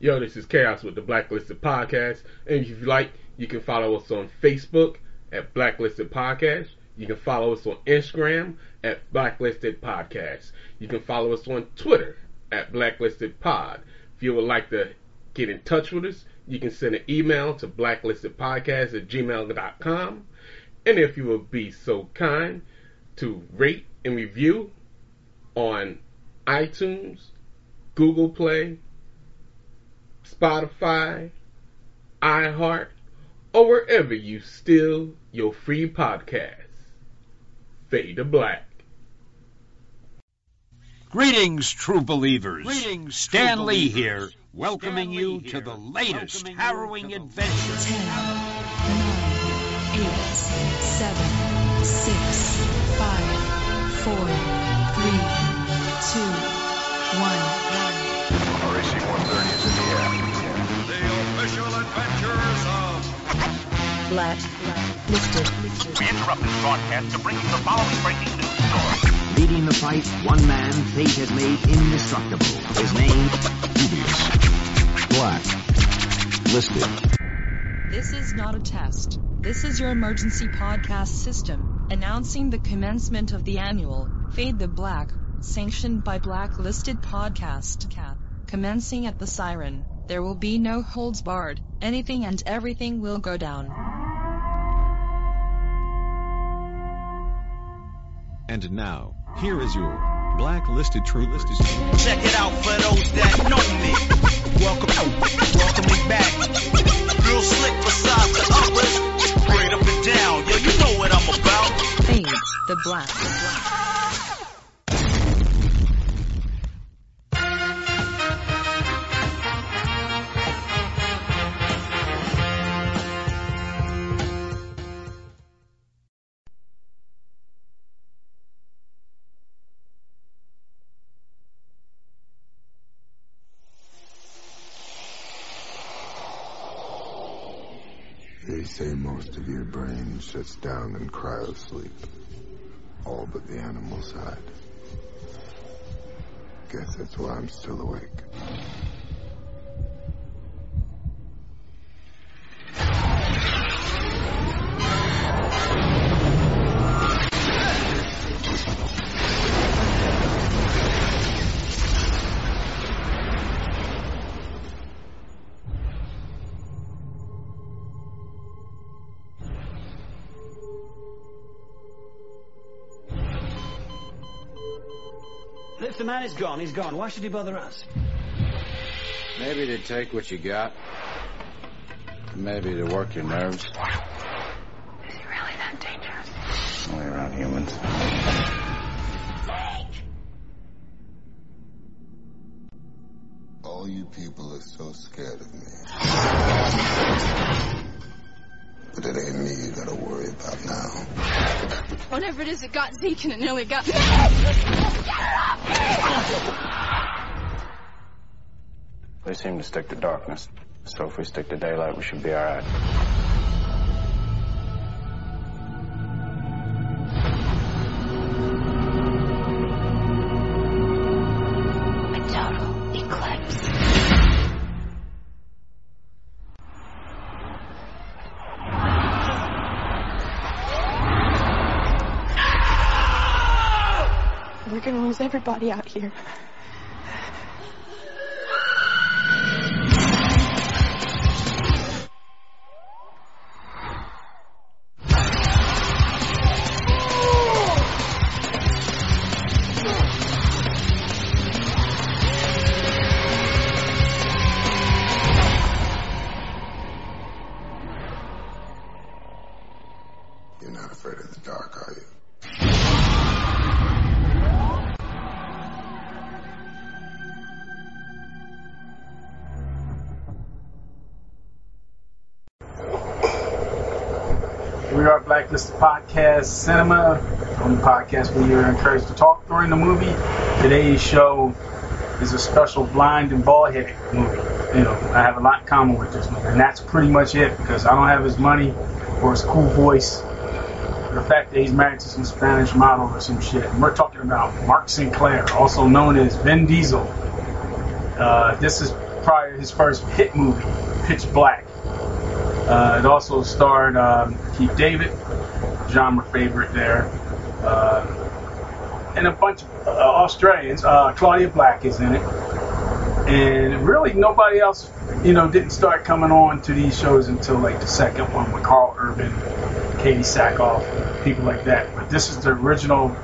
Yo, this is Chaos with the Blacklisted Podcast. And if you like, you can follow us on Facebook at Blacklisted Podcast. You can follow us on Instagram at Blacklisted Podcast. You can follow us on Twitter at Blacklisted Pod. If you would like to get in touch with us, you can send an email to blacklistedpodcast at gmail.com. And if you would be so kind to rate and review on iTunes, Google Play, Spotify, iHeart, or wherever you steal your free podcasts. Fade to black. Greetings, true believers. Greetings, Stanley here, welcoming Stan you here. to the latest welcoming harrowing adventure. 10, Black, listed. We interrupt this broadcast to bring you the following breaking news story. Leading the fight, one man fate has made indestructible. His name, Dubious. Black. Listed. This is not a test. This is your emergency podcast system, announcing the commencement of the annual Fade the Black, sanctioned by Blacklisted Podcast. Cat. Commencing at the siren, there will be no holds barred. Anything and everything will go down. And now, here is your blacklisted true troopers. Check it out for those that know me. Welcome, welcome me back. Real slick besides the others. Straight up and down, yo, you know what I'm about. Fade the Black. They say most of your brain shuts down in cryosleep. All but the animal side. Guess that's why I'm still awake. Man is gone, he's gone. Why should he bother us? Maybe to take what you got. Maybe to work your nerves. Is he really that dangerous? Only around humans. All you people are so scared of me. But it ain't me you gotta worry about now. Whatever it is that got Zeke and it nearly got me. They seem to stick to darkness. So if we stick to daylight, we should be alright. Everybody out here. Podcast Cinema, on the podcast where you're encouraged to talk during the movie. Today's show is a special blind and bald headed movie. You know, I have a lot in common with this movie, and that's pretty much it because I don't have his money or his cool voice. Or the fact that he's married to some Spanish model or some shit. And we're talking about Mark Sinclair, also known as Vin Diesel. Uh, this is probably his first hit movie, Pitch Black. Uh, it also starred um, Keith David, genre favorite there, uh, and a bunch of uh, Australians. Uh, Claudia Black is in it, and really nobody else, you know, didn't start coming on to these shows until like the second one with Karl Urban, Katee Sackhoff, people like that. But this is the original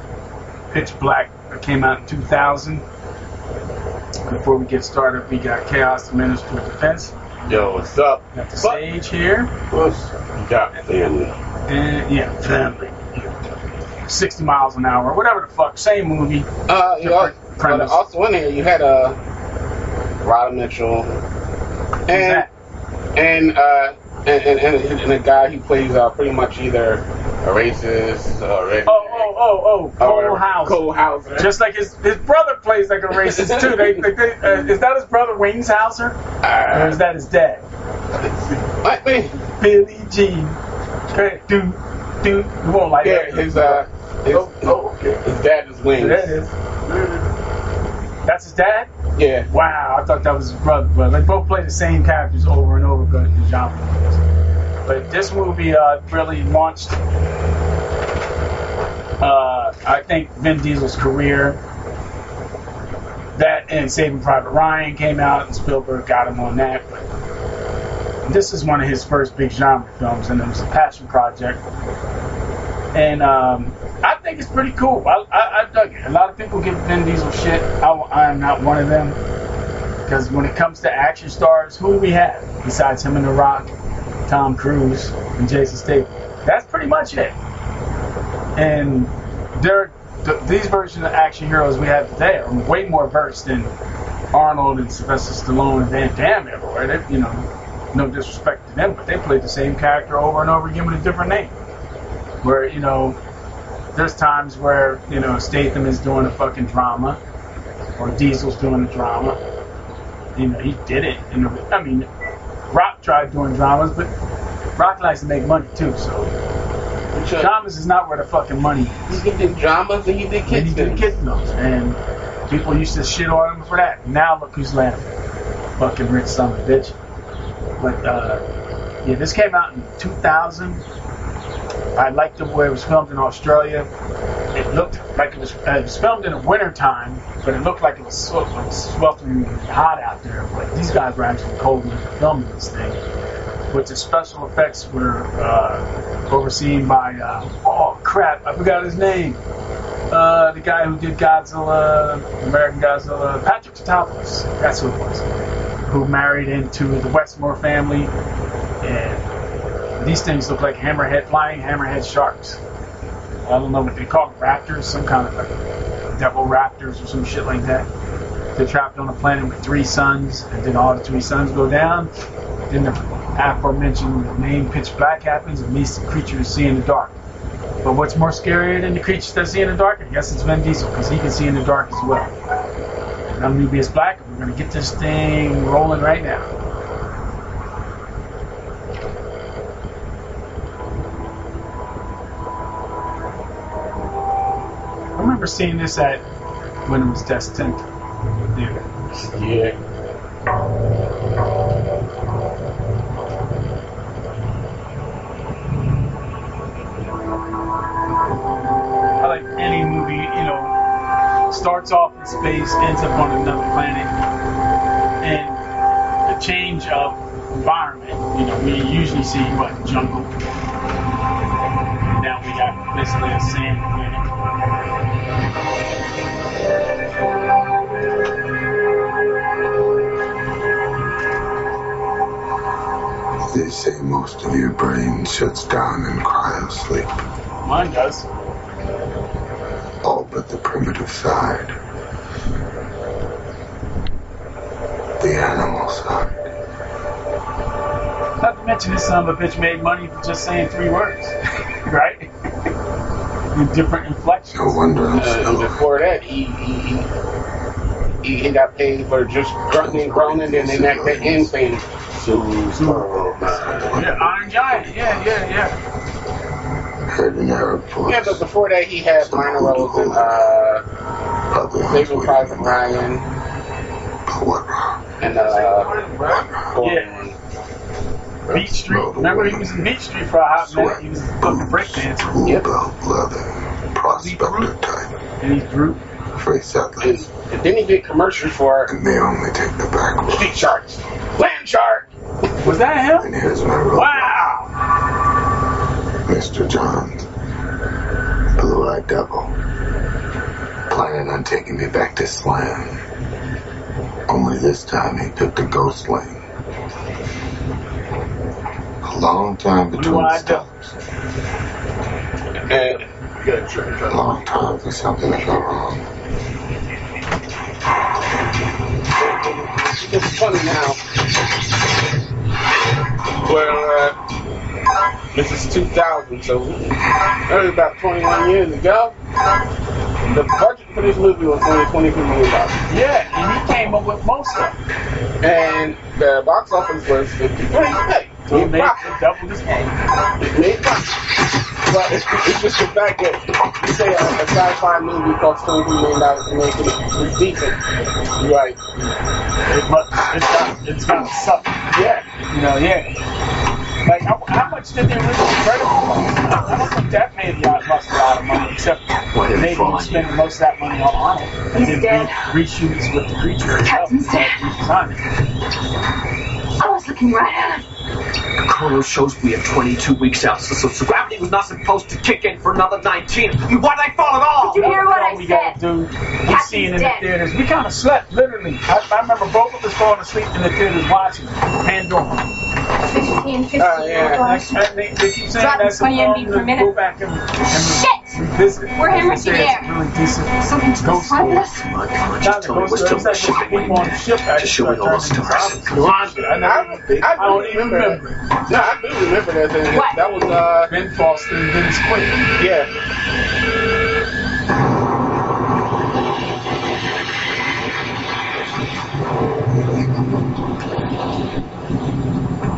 Pitch Black that came out in 2000. Before we get started, we got Chaos, the Minister of Defense. Yo, what's up? Got the stage here. What's you got, family? And yeah, family. 60 miles an hour, whatever the fuck, same movie. Uh, you know, premise. also in here you had uh, Radha Mitchell, and and uh, and, and, and, and a guy who plays uh, pretty much either a racist or a Oh, oh, oh, oh, Cole Hauser. Cole Hauser. Just like his his brother plays like a racist too. They, they, they, uh, is that his brother Wings Hauser? or is that his dad? What me? Billy Jean. Hey, dude, dude, you won't like Yeah, that. his uh, his, his dad is Wings. That is. That's his dad? Yeah. Wow, I thought that was his brother, but they both play the same characters over and over again in the genre. But this movie uh, really launched, uh, I think, Vin Diesel's career. That and Saving Private Ryan came out, and Spielberg got him on that. But this is one of his first big genre films, and it was a passion project. And um, I think it's pretty cool. I, I, I dug it. A lot of people give Vin Diesel shit. I, I'm not one of them. Because when it comes to action stars, who do we have besides him and The Rock, Tom Cruise, and Jason Statham? That's pretty much it. And th- these versions of action heroes we have today are way more versed than Arnold and Sylvester Stallone and Van Damme ever were. You know, no disrespect to them, but they played the same character over and over again with a different name. Where you know, there's times where you know Statham is doing a fucking drama, or Diesel's doing a drama. You know, he did it. I mean, Rock tried doing dramas, but Rock likes to make money too. So uh, dramas is not where the fucking money is. He did dramas and he did And kids he did films. kid films, and people used to shit on him for that. Now look who's laughing, fucking rich son of a bitch. But uh, yeah, this came out in 2000. I liked the way it was filmed in Australia. It looked like it was, uh, it was filmed in the winter time, but it looked like it was sweltering hot out there. But these guys were actually cold when they were filming this thing. But the special effects were uh, overseen by, uh, oh crap, I forgot his name. Uh, the guy who did Godzilla, American Godzilla, Patrick Tatopoulos. That's who it was. Who married into the Westmore family, and these things look like hammerhead, flying hammerhead sharks. I don't know what they call them, raptors, some kind of like devil raptors or some shit like that. They're trapped on a planet with three suns, and then all the three suns go down. Then the aforementioned name Pitch Black happens, and these creatures see in the dark. But what's more scarier than the creatures that see in the dark? I guess it's Vin Diesel, because he can see in the dark as well. I'm Nubius Black, we're going to get this thing rolling right now. I remember seeing this at when it was Destined. Yeah. Yeah. Starts off in space, ends up on another planet, and the change of environment. You know, we usually see what jungle. Now we got basically a sand planet. They say most of your brain shuts down in cryosleep. Mine does. All but the primitive side. The animal side. Not to mention this son of a bitch made money for just saying three words, right? In different inflections. No wonder I'm Uh, still before that, he he, he he got paid for just grunting and groaning, and then at the end saying, Yeah, Iron Giant. Yeah, yeah, yeah. heard an Arab voice. Yeah, but before that, he had minor roles in uh, Saving Private Ryan. But what and uh, Yeah. Beat Street. Remember he was in Beat Street for a hot minute. He was fucking breakdancing. Tool belt leather, prospector type. And he's Groot. Face atlas. And then he did commercials for And they only take the back road. Street Sharks, Land Shark. Was that him? And here's my road. Wow. Mr. Johns. Blue Eyed Devil. Planning on taking me back to Slam. Only this time he took the ghost lane. A long time between stops. And A long time for something to go wrong. it's funny now. Where uh, this is 2000, so that was about 21 years ago. The budget for this movie was only 22 million dollars, Yeah, and he came up with most of it. and the box office was 53. So he made double his money. It made profit. But it's, it's just the fact that you say a, a sci-fi movie costs 23 million dollars to make it, it's decent. Like, It must, it's got, it's got suck. yeah. You know, yeah. Like, how, how much did the original Predator cost? I don't think that made the much a lot of money, except maybe you spend most of that money on it. And He's then dead. re- reshoots with the creature itself. Captain's dead. Redesigned it. I was looking right at him. Colonel shows we have 22 weeks out, so, so, so gravity was not supposed to kick in for another 19. Why did I fall at all? Did you hear what All I we said? gotta do, we Captain's see it in dead. the theaters. We kind of slept, literally. I, I remember both of us falling asleep in the theaters watching Pandorum. 15, 15 Oh, yeah. And they, they keep saying Dropping that's a 20 film MB to per minute. go back and, and Shit! revisit. We're They hemorrhaging say it's air. a really decent Something to ghost find story. us. My Not conscience the told me ghost we're story, still it's shipping like the wing people on the ship to actually show me all start the turning stars. into zombies. I I, never, I, I don't even remember. No, I do remember that thing. What? That was, uh, Ben Foster and Dennis Quaid. yeah.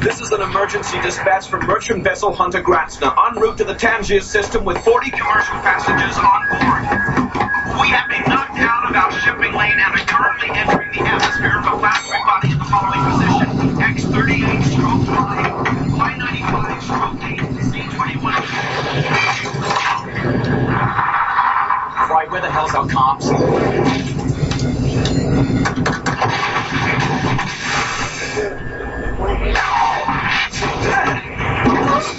This is an emergency dispatch from merchant vessel Hunter Gratzner en route to the Tangier system with 40 commercial passengers on board. We have been knocked out of our shipping lane and are currently entering the atmosphere of a planetary body in the following position. X38 stroke 5, Y95 stroke 8, C21. Right, where the hell's our comms? Rate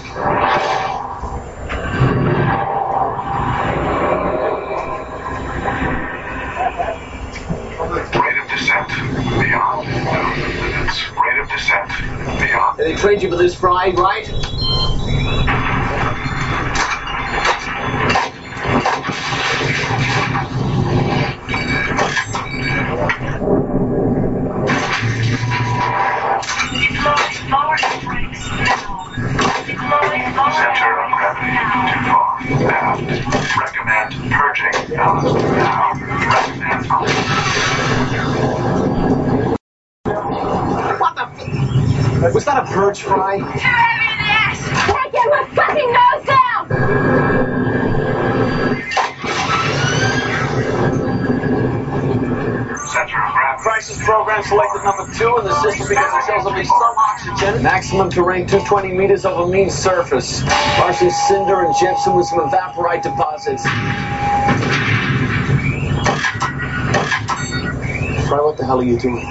of descent beyond known limits. Rate of descent beyond. They trained you for this, Fry, right? Center of gravity too far. Recommend purging ballast now. Recommend What the? Was that a purge, Fry? Too heavy get my fucking nose down! Center of gravity. Crisis program selected number two in the system because it shows only some oxygen. Maximum terrain 220 meters of a mean surface. Largely cinder and gypsum with some evaporite deposits. Fry, what the hell are you doing?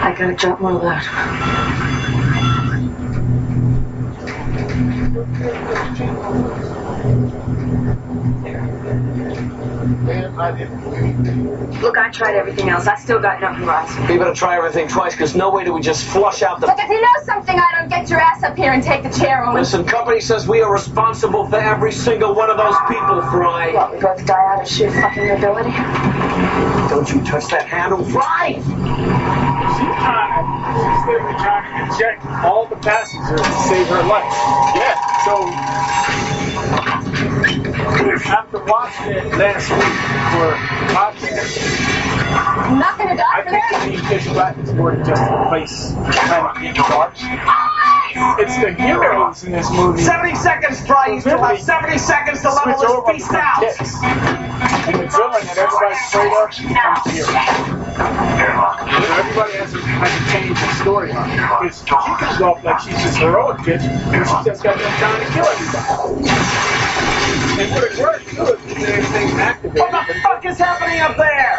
I gotta jump more loud. Look, I tried everything else. I still got nothing horizon. We better try everything twice, because no way do we just flush out the. Look, if you know something, I don't get your ass up here and take the chair, Owen. Listen, company says we are responsible for every single one of those people, Fry. What, we both die out of sheer fucking ability? Don't you touch that handle, Fry! She kind she's literally trying to inject all the passengers to save her life. Yeah. So, after watching it last week for podcast, I'm not gonna die I for think this. the Pitch Black is more than just a place to get dark. I it's the heroes in this movie. 70 seconds, try. You still have 70 seconds to level Switch this over beast from out. kicks. And the villain that everybody's afraid of becomes the hero. Everybody has a, has a change in story arc. Because she comes off like she's this heroic bitch, and she just got no time to kill everybody. And would it work too if everything activated? What the fuck is happening up there?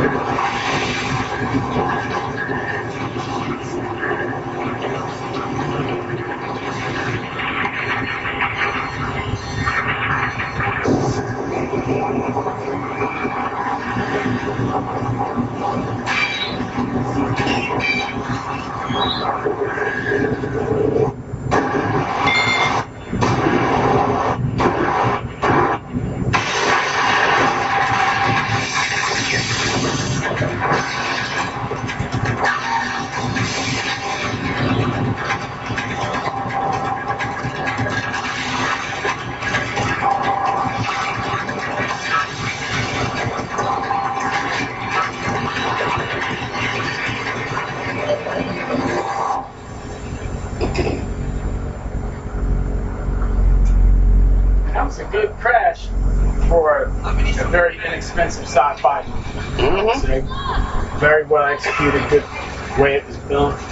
sci-fi movie. Mm-hmm. Very well executed, good way it was filmed.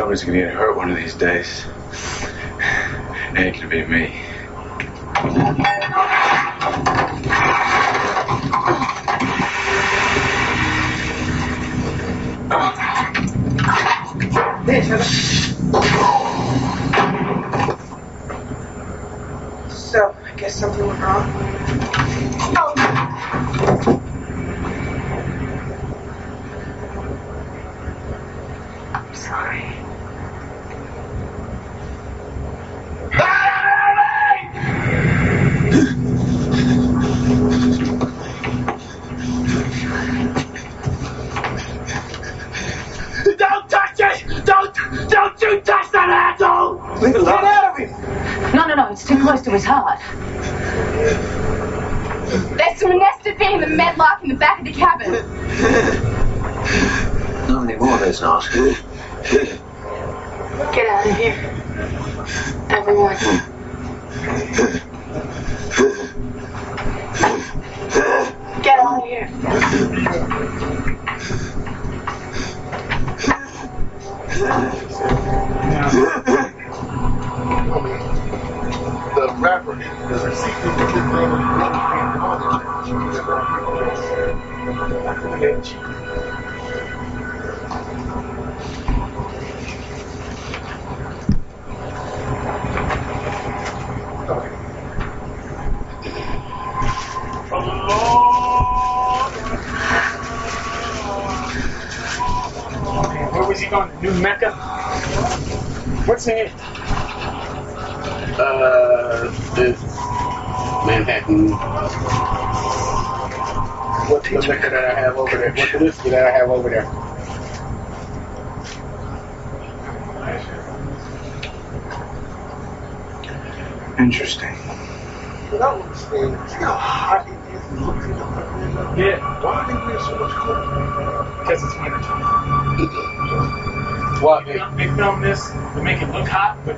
Somebody's gonna get hurt one of these days. Ain't gonna be me. So, I guess something went wrong.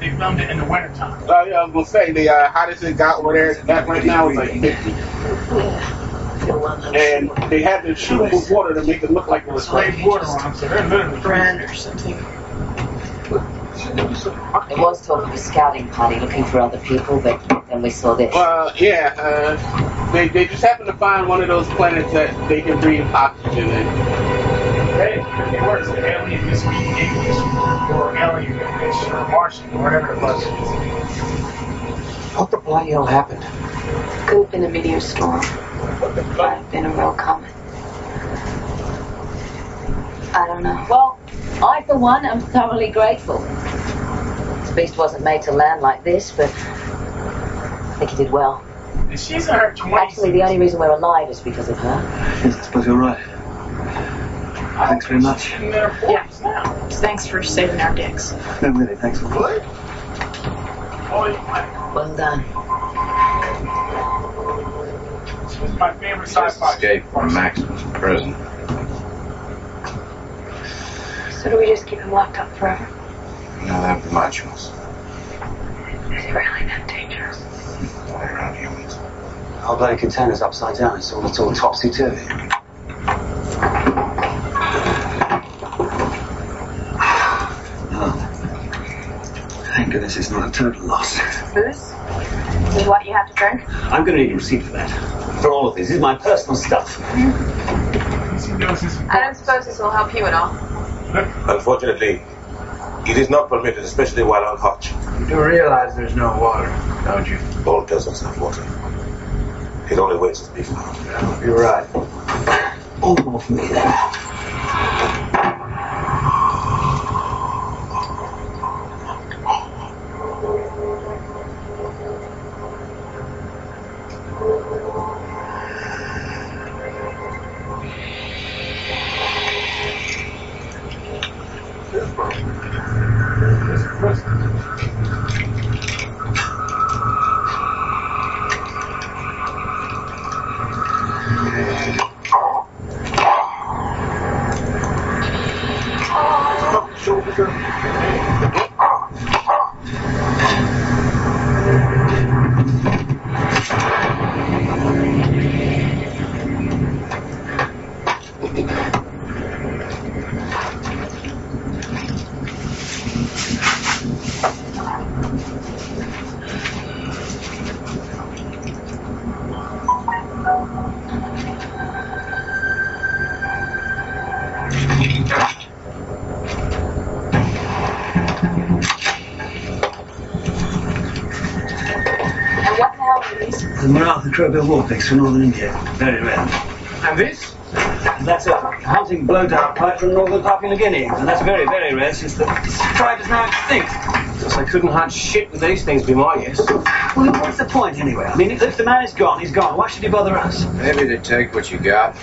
They filmed it in the wintertime. Uh, yeah, I was gonna say the uh, hottest it got over there back right now is like 50, and they had to shoot it with water to make it look like it was Sprayed water on them, so they're literally Brand or something. There was talk of a scouting party looking for other people, but then we saw this. Well, yeah, uh, they they just happened to find one of those planets that they can breathe oxygen or alien English, or Martian, or whatever the fuck it is. What the bloody hell happened? Could have been a meteor storm. Might have been a real comet. I don't know. Well, I, for one, am thoroughly grateful. This beast wasn't made to land like this, but I think he did well. She's in her 20s. Actually, the only reason we're alive is because of her. Yes, I suppose you're right. Thanks very much. in their 40s now. Thanks for saving our dicks. No, really, thanks for what? You might. Well done. She was my favorite sci-fi. Escape from Maxim's prison. So do we just keep him locked up forever? No, that'd be my choice. Is he really that dangerous? Only around humans. Our bloody container's upside down. It's all, it's all topsy-turvy. Thank goodness it's not a total loss. Booze? Is what you have to drink? I'm going to need a receipt for that. For all of this. This is my personal stuff. I don't suppose this will help you at all. Unfortunately, it is not permitted, especially while on Hajj. You do realize there's no water, don't you? All deserts have water. It only waits to be found. You're right. All the more for me then. Maratha Crowbill Warpix from northern India. Very rare. And this? That's a hunting blowdown pipe from northern Papua New Guinea. And that's very, very rare since the tribe is now extinct. Guess I couldn't hunt shit with these things, be my guess. Well, what's the point anyway? I mean, if, if the man is gone, he's gone. Why should he bother us? Maybe to take what you got.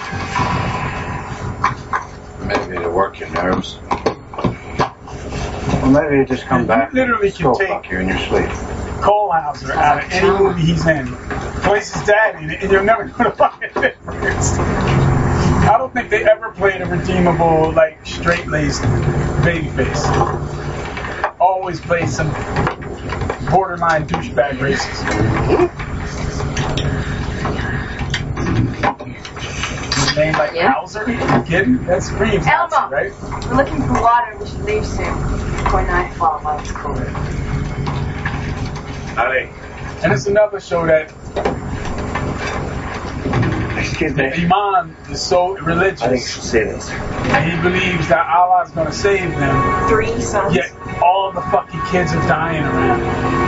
Maybe to work your nerves. Or maybe you just come back. literally can take- fuck you in your sleep. Cole Hauser out of any movie he's in. His and you're never going to find a difference. I don't think they ever played a redeemable, like, straight-laced babyface. Always plays some borderline douchebag racist. His name like Hauser? You kidding? That screams Elmo. right? We're looking for water. We should leave soon. Before nightfall while it's cooler. Ali. And it's another show that Excuse me. Imam is so religious. I think you should see this. And he believes that Allah is gonna save them. Three sons. Yet all the fucking kids are dying around.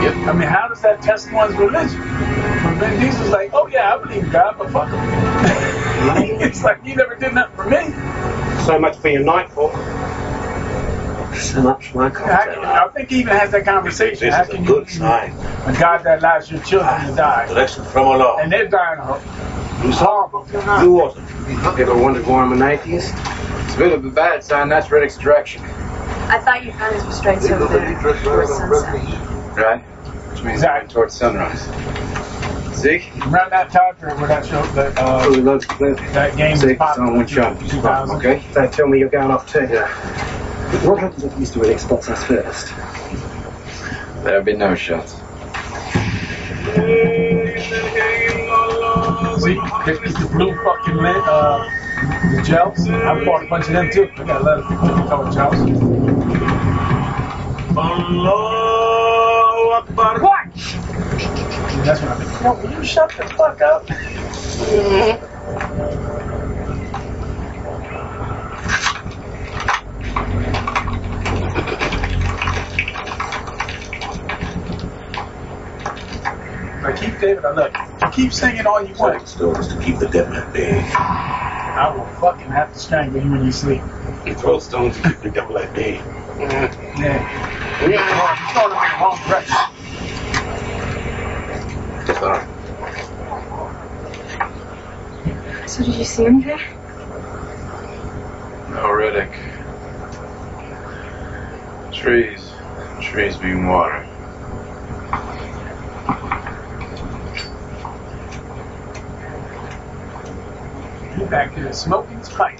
Yep. I mean, how does that test one's religion? But Vin Diesel's like, oh yeah, I believe God, but fuck him. it's like he never did nothing for me. So much for your nightfall. So much for my How can, I think he even has that conversation. This How is a good you sign. a God that allows your children to ah, die? Direction from Allah. And they're dying of It's horrible. Blue water. Ever wonder why I'm an atheist? It's a bit of a bad sign. That's Riddick's direction. I thought you found his restraints over there towards sunset. Right? Which means going towards sunrise. Zeke? Around that time period where that show, that, uh, Fully loaded, clear. that game was Zeke, it's popular. on one shot. Okay? Don't tell me you're going off too. Yeah. What happens if Mr. Willick spots us first? There'll be no shots. See, this is the blue fucking lit, uh, the gels. I bought a bunch of them too. I got a lot of people who color gels. Allahu Akbar. What? Yeah, that's what I think. Yo, will you shut the fuck up? Now Keith David, I look. Keep singing all you want. Stories to keep the dead man big. I will fucking have to strangle you when you sleep. You Throw stones to keep the devil at bay. Mm-hmm. Yeah. You're throwing them in the wrong direction. Sorry. So did you see him there? No, Riddick. Trees. Trees being water. Get back to the smoking pipe.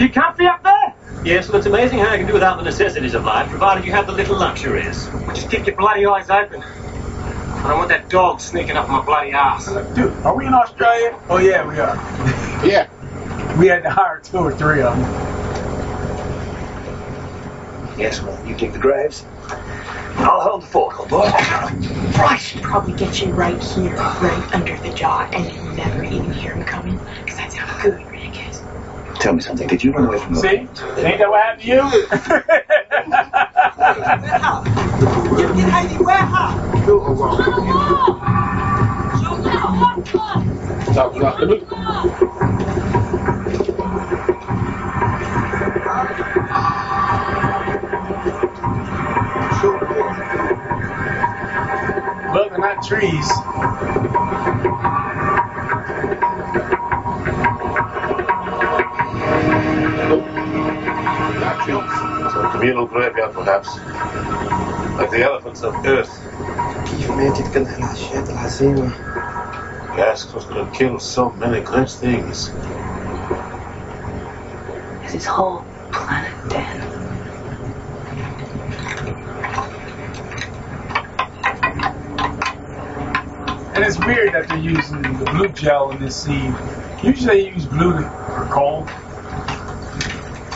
You comfy up there? Yes, well, it's amazing how you can do without the necessities of life, provided you have the little luxuries. Just keep your bloody eyes open. I don't want that dog sneaking up my bloody ass. Dude, are we in Australia? Oh yeah, we are. Yeah. We had to hire two or three of them. Yes, well, you dig the graves. I'll hold the fort, old boy. I should probably get you right here, right under the jaw, and you never even hear him coming, because that's how good Rick is. Tell me something. Did you run away from the See? Ain't that what happened to Talk about the loop. Well, they're not trees. Not trees. Some communal graveyard, perhaps. Like the elephants of Earth. كيف ماتت كل هالاشياء العظيمه Gas was going to kill so many great things. Is his whole planet dead? And it's weird that they're using the blue gel in this scene. Usually they use blue for cold.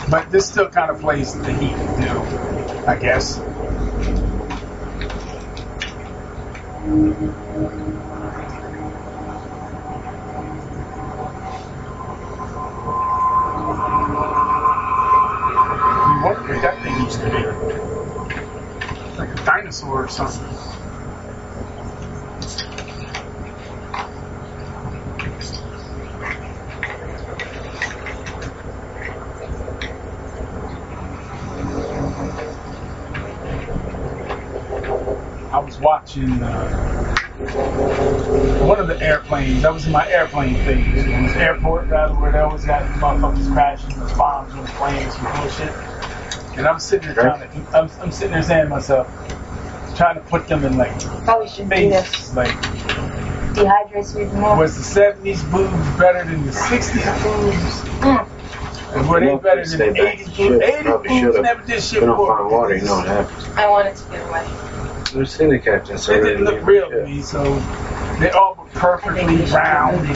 But this still kind of plays the heat, you know, I guess. Wonder that thing used to be. Like a dinosaur or something. I was watching uh, one of the airplanes. That was in my airplane thing. In this airport, rather, where they always got motherfuckers crashing, there's bombs on the planes and bullshit. And I'm sitting there trying to, I'm, I'm sitting there saying to myself, trying to put them in like Probably should do this. Like, Dehydrates me more. was the 70s boobs better than the 60s boobs? Mm. And were they better than back. 80s boobs? Should, 80s probably boobs never did shit Been on for fire me. water, you know what happens. I wanted to get away. I've seen the captain. It didn't look real to me, so they all were perfectly round.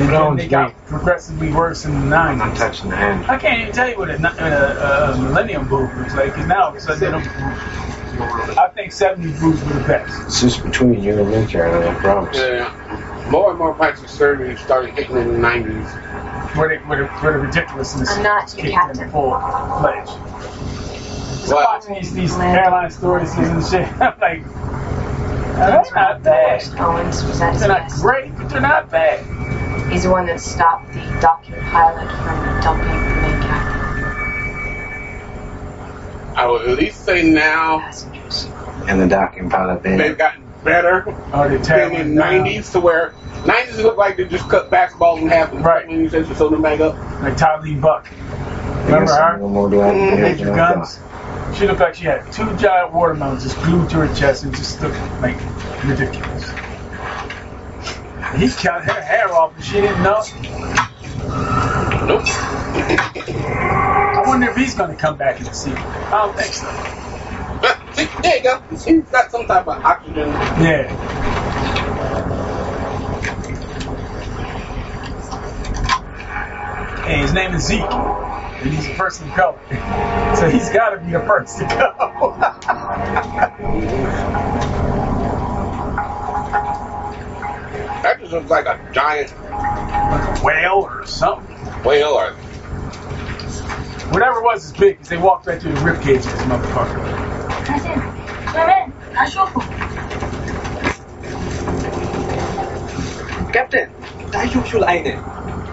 And then they got progressively worse in the 90s. I'm not touching the hand. I can't even tell you what a, a, a uh, uh, millennium boob looks like, because now all of a sudden they don't. I think 70s boobs were the best. It's just between you and me, Charlie, I promise. Yeah. More and more plastic surgery started hitting in the 90s. Where, they, where, the, where the ridiculousness I'm not was your captain. full fledged. So watching these, these airline stories and shit, I'm like, they're not bad. Owens was They're not great, but they're not bad. He's the one that stopped the docking pilot from dumping the main captain. I would at least say now Passengers. And the docking pilot thing. they've gotten better Oh, they than in it down. 90s to where 90s look like they just cut basketballs in half and Right. when you said you sew them back up. Like Tylee Buck. Remember her? no more glad to mm-hmm. hear Major than I Guns. She looked like she had two giant watermelons just glued to her chest and just looked like ridiculous. He cut her hair off and she didn't know. Nope. I wonder if he's gonna come back and see. I don't think so. See, there you go. He's got some type of oxygen. Yeah. and his name is Zeke, and he's the person of color. So he's got to be the first to go. that just looks like a giant whale or something. Whale or whatever it was as big as they walked right through the ribcage of this motherfucker. I said, Captain, I Captain, I shoot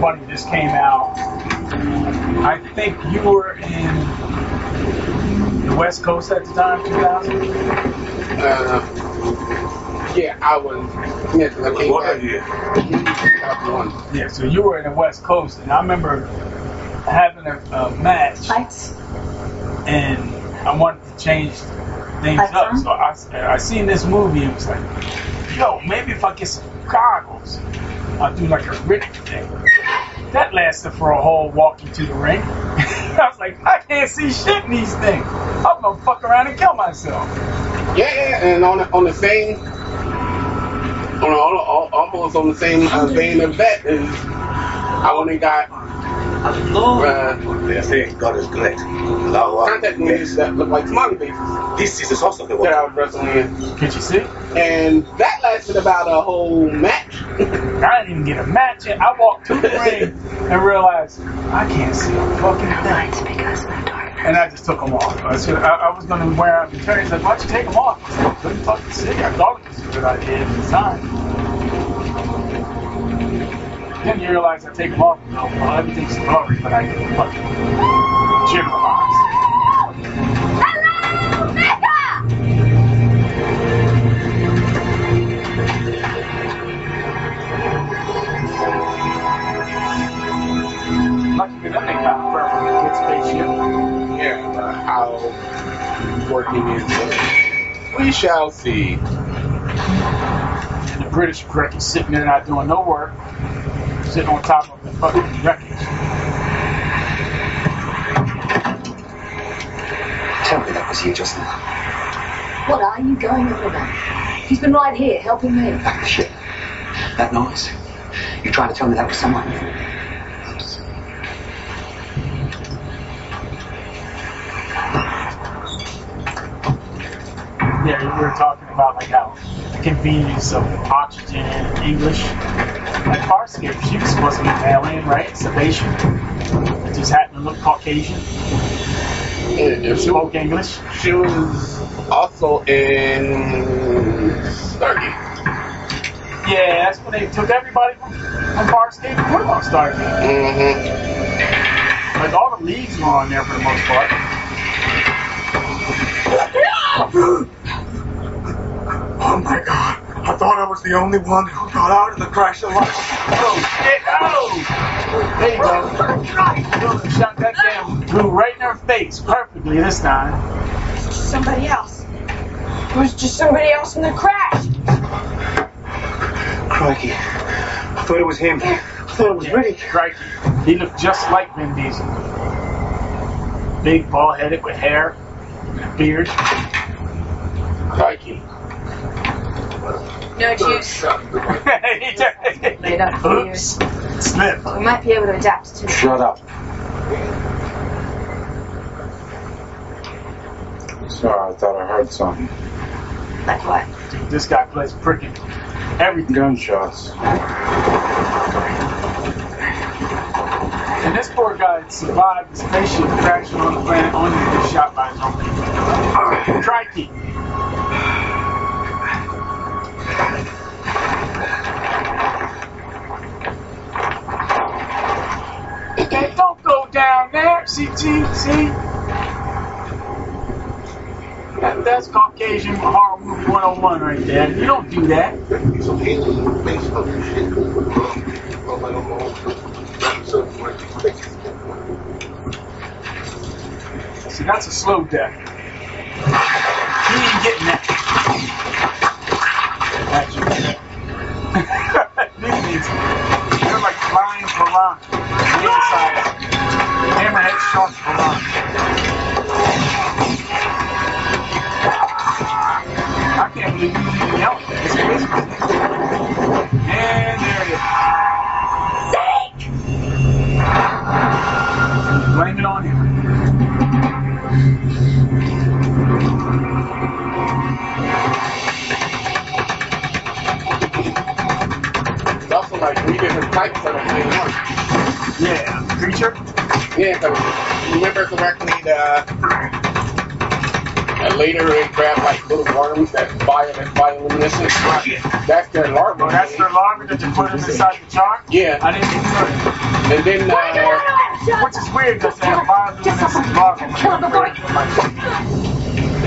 funny, just came out. I think you were in the West Coast at the time, 2000. uh, yeah, I was. Yeah, 'cause I came back. Yeah, so you were in the West Coast, and I remember having a, a match, and I wanted to change things up. So I, I seen this movie and was like, yo, maybe if I get some goggles, I'll do like a Riddick thing. That lasted for a whole walk to the ring. I was like, I can't see shit in these things. I'm gonna fuck around and kill myself. Yeah, yeah, and on the, on the same, on a, al- almost on the same uh, vein of that is, I only got. Uh, They say God is great. contact movies that look like smiley faces. This is also the that I was wrestling in. Can you see? And that lasted about a whole match. I didn't even get a match in. I walked to the ring and realized I can't see a fucking thing. And I just took them off. I, said, I, I was going to wear them. Terry said, why don't you take them off? I said, I couldn't fucking see. I thought it was a good idea at the time. Then you realize I take them off. go, Well, everything's blurry, but I can fucking generalize. Lucky for them, they got a spaceship. Yeah, uh, how working is. We shall see. And the British cricket sitting there not doing no work, sitting on top of the fucking wreckage. Tell me that was you just now. What are you going on about? He's been right here helping me. Ah, shit. That noise. You trying to tell me that was someone? Yeah, we were talking about like how the convenience of oxygen and English. Like Farscape, she was supposed to be an alien, right? Sedation. It just happened to look Caucasian. If she spoke English. She was also in Stargate. Yeah, that's when they took everybody from, from Farscape and put them on Stargate. Mm-hmm. Like all the leagues were on there for the most part. Oh my god. I thought I was the only one who got out of the crash alive. Oh shit! Oh! There you go. Boom, Shot that damn blue right in her face perfectly this time. It's just somebody else. It was just somebody else in the crash. Crikey. I thought it was him. I thought it was Riddick. Crikey. He looked just like Vin Diesel. Big, bald headed with hair, and a beard. Crikey. No juice. Laid up for years. Slip. We might be able to adapt to it. Shut up. Sorry, I thought I heard something. Like what? Dude, this guy plays freaking everything. Gunshots. And this poor guy survived the spaceship crashing on the planet only to get shot by his own Crikey. Hey, don't go down there, see, see. That, that's Caucasian horror movie 101 right there. You don't do that. Some aliens in the basement. That's a slow death. He ain't getting that. Bio and. That's their larvae. Oh, that's their larvae that you put inside the jar? Yeah. I didn't even know that. And then, uh, Which is weird because they have bioluminescent larvae.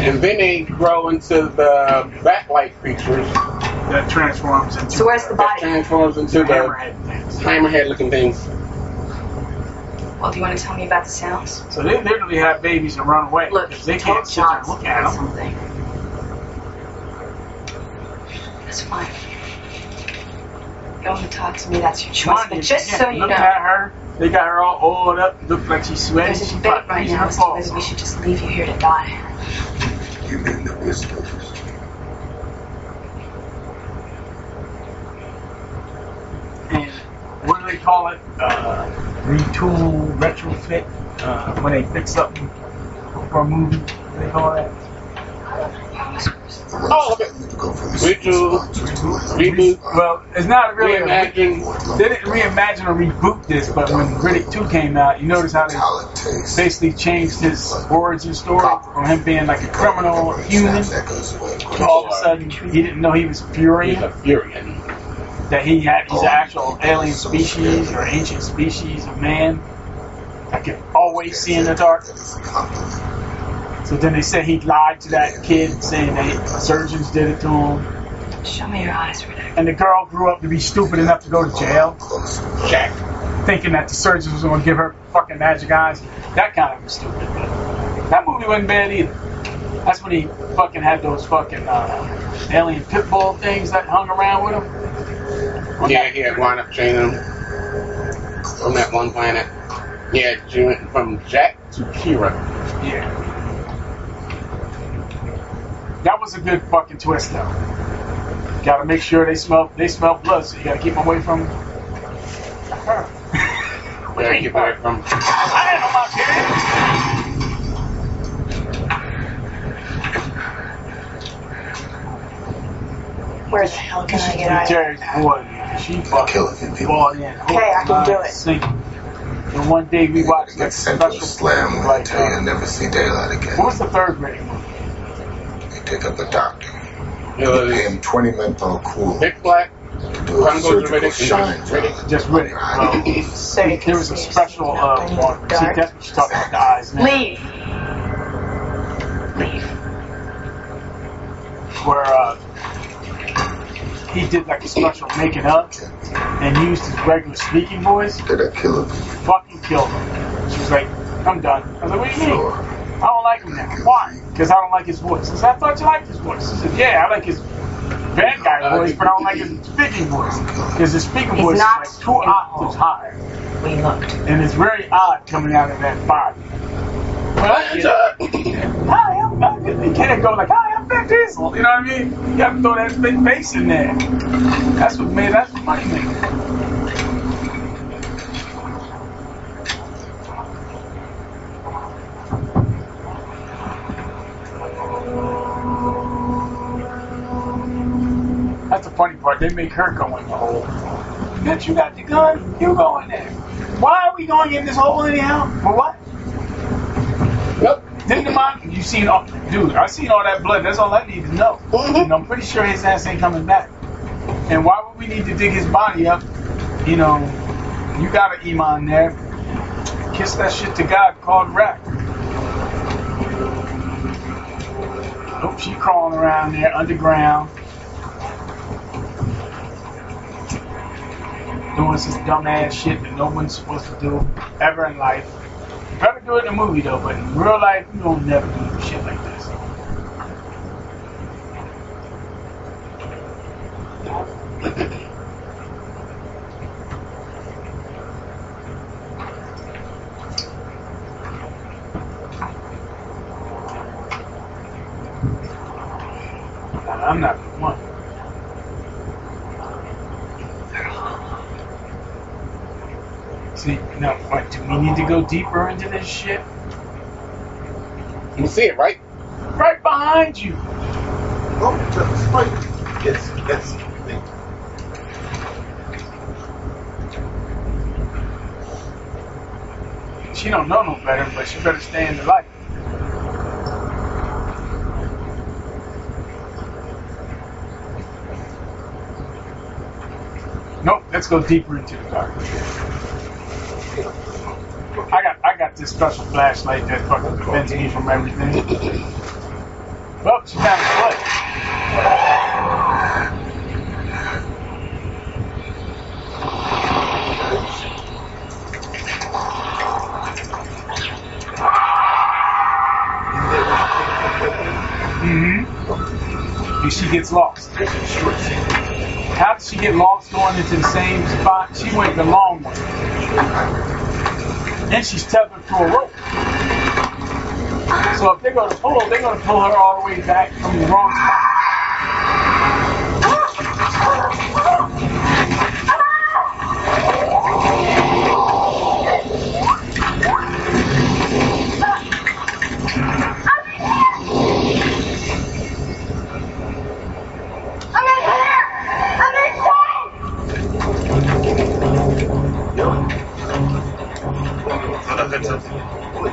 and then they grow into the backlight creatures. That transforms into. So where's the That body? transforms into the hammerhead looking things. Well, do you want to tell me about the sounds? So they literally have babies and run away. Look, they can't told sit there and look at them. something. That's fine. You want to me, that's your choice. Mind But you, just yeah, so you look know, at her. They got her all oiled up, look like she's sweating. there's a She's debate right now her as to whether we should just leave you here to die. You mean the whispers? And what do they call it? Uh, retool, retrofit. Uh, when they fix something for a movie, what do they call that? Oh, okay. Redo, reboot. Well, it's not really a Reimagine. They didn't reimagine or reboot this, but when Riddick 2 came out, you notice how they basically changed his origin story from him being like a criminal human to all of a sudden he didn't know he was He's Furian, a Furian. that he had he's an oh, actual alien species or ancient species of man that can always see in the dark. So then they said he lied to that kid, saying that surgeons did it to him. Show me your eyes, Riddick. And the girl grew up to be stupid enough to go to jail. Jack. Thinking that the surgeons was going to give her fucking magic eyes. That kind of was stupid. But that movie wasn't bad either. That's when he fucking had those fucking uh, alien pit bull things that hung around with him. Yeah, he had wound up training him from that one planet. Yeah, she went from Jack to Kira. Yeah. That was a good fucking twist though. Gotta make sure they smell they smell blood, so you gotta keep them away from her. Where you back from? I ain't know my period. Where the hell can I get out of Jerry's boy, she fucking bought in. Okay, I can do it. Sink. And one day we watched like Get sent to a special slam when I like tell you uh, I never see daylight again. what was the third rating movie? They take up a doctor. It was Pay him 20 menthol cool to Black. do a Congo surgical Riddick. shine Riddick. Just Riddick. Well, So there was a special uh, when one. it's See, dark. that's what she's talking about. The eyes. now. Leave. Leave. where uh, he did like a special making up and used his regular speaking voice. Did I kill him? Fucking killed him. She was like, I'm done. I was like, what do you mean? Sure. I don't like him now. Why? Because I don't like his voice. I said, I thought you liked his voice. He said, yeah, I like his bad guy voice, but I don't like his speaking voice. Because his speaking He's voice is not like two in the octaves higher. We looked. And it's very odd coming out of that body. But I get it. Hi, I'm, I'm, you can't go like, hi, I'm Vin Diesel. You know what I mean? You got to throw that big bass in there. That's what made that's what money made. That's the funny part. They make her go in the hole. Bitch, you got the gun. You go in there. Why are we going in this hole anyhow? For what? Nope. Think about you seen all, oh, dude. I seen all that blood. That's all I need to know. Mm-hmm. And I'm pretty sure his ass ain't coming back. And why would we need to dig his body up? You know, you got an Imam there. kiss that shit to God called rap. Nope, she crawling around there underground. Doing some dumbass shit that no one's supposed to do ever in life. You better do it in a movie though, but in real life, you don't never do shit like this. I'm not the one. See, now, what, do we need to go deeper into this shit? You see it, right? Right behind you. Oh, just right. Yes, yes. She don't know no better, but she better stay in the light. Nope, let's go deeper into the dark. I got I got this special flashlight that fucking prevents me from everything. Oh, she's down the foot. Mm-hmm. And she gets lost. How did she get lost going into the same spot? She went the long way. And she's tethered to a rope. So if they're going to pull her, they're going to pull her all the way back from the wrong spot. Oh!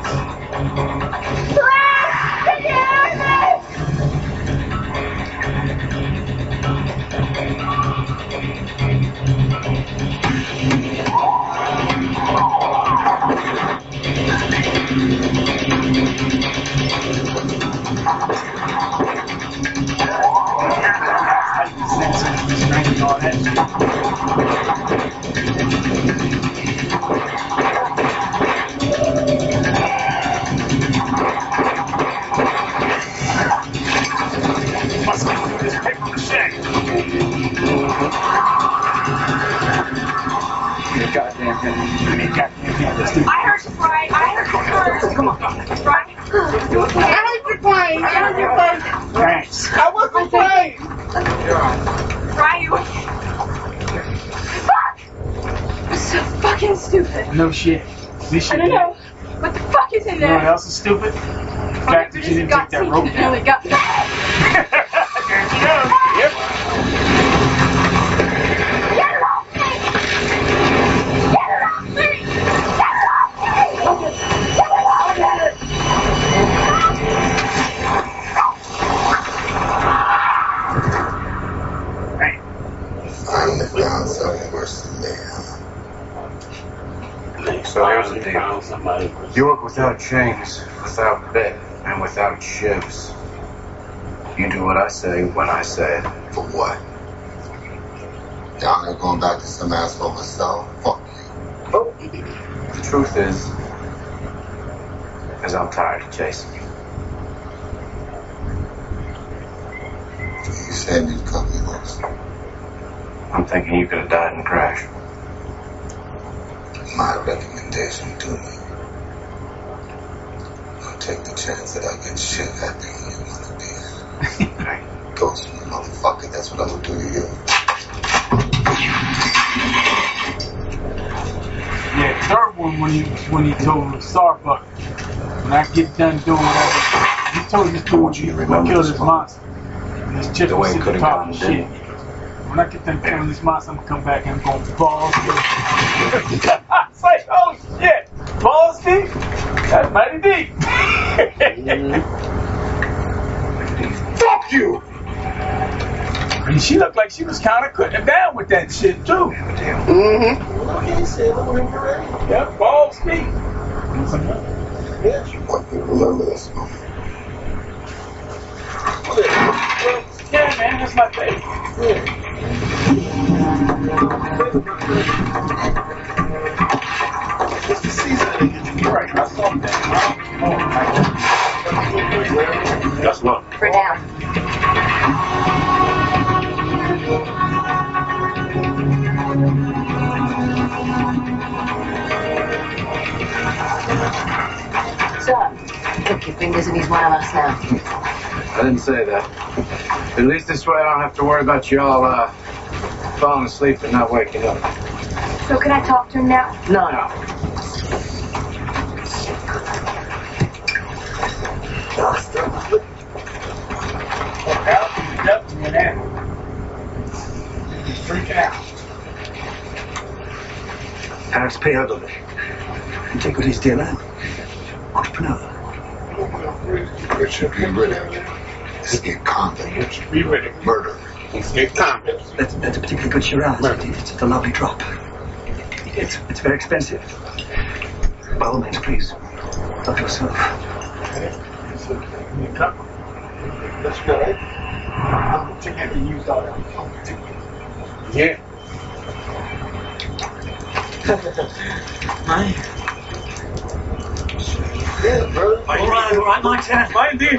Stupid. No shit. I don't know. What the fuck is in You know what else is stupid? The fact that you didn't take that rope down. Really got There you go. Yep. Finally found something worse than me. So here's the deal. You work without chains, without bit, and without shifts. You do what I say when I say it. Done doing whatever, he told this dude you go kill this monster. And this chick The was way it sitting could've top gone, of didn't shit. When I get done killing this monster, I'm gonna come back and I'm gonna balls deep. It's like, oh shit, balls deep? That's mighty deep. Fuck you! And she looked like she was kind of cutting it down with that shit too. Mm-hmm. Yep, At least this way I don't have to worry about y'all uh, falling asleep and not waking up. So can I talk to him now? No, no. Freaking out. Paris P. Ogilvie. Integrity dealer. Entrepreneur. Richard B. Riddick. Escape convict. Be ready. Murder. Escape convict. That's, that's a particularly good Shiraz. It's, it's a lovely drop. It's, it's very expensive. By all means, please. Help yourself. That's good. I'm taking to use all that. Yeah. Mine. Yeah, bro. All right, all right, my turn. Mine did.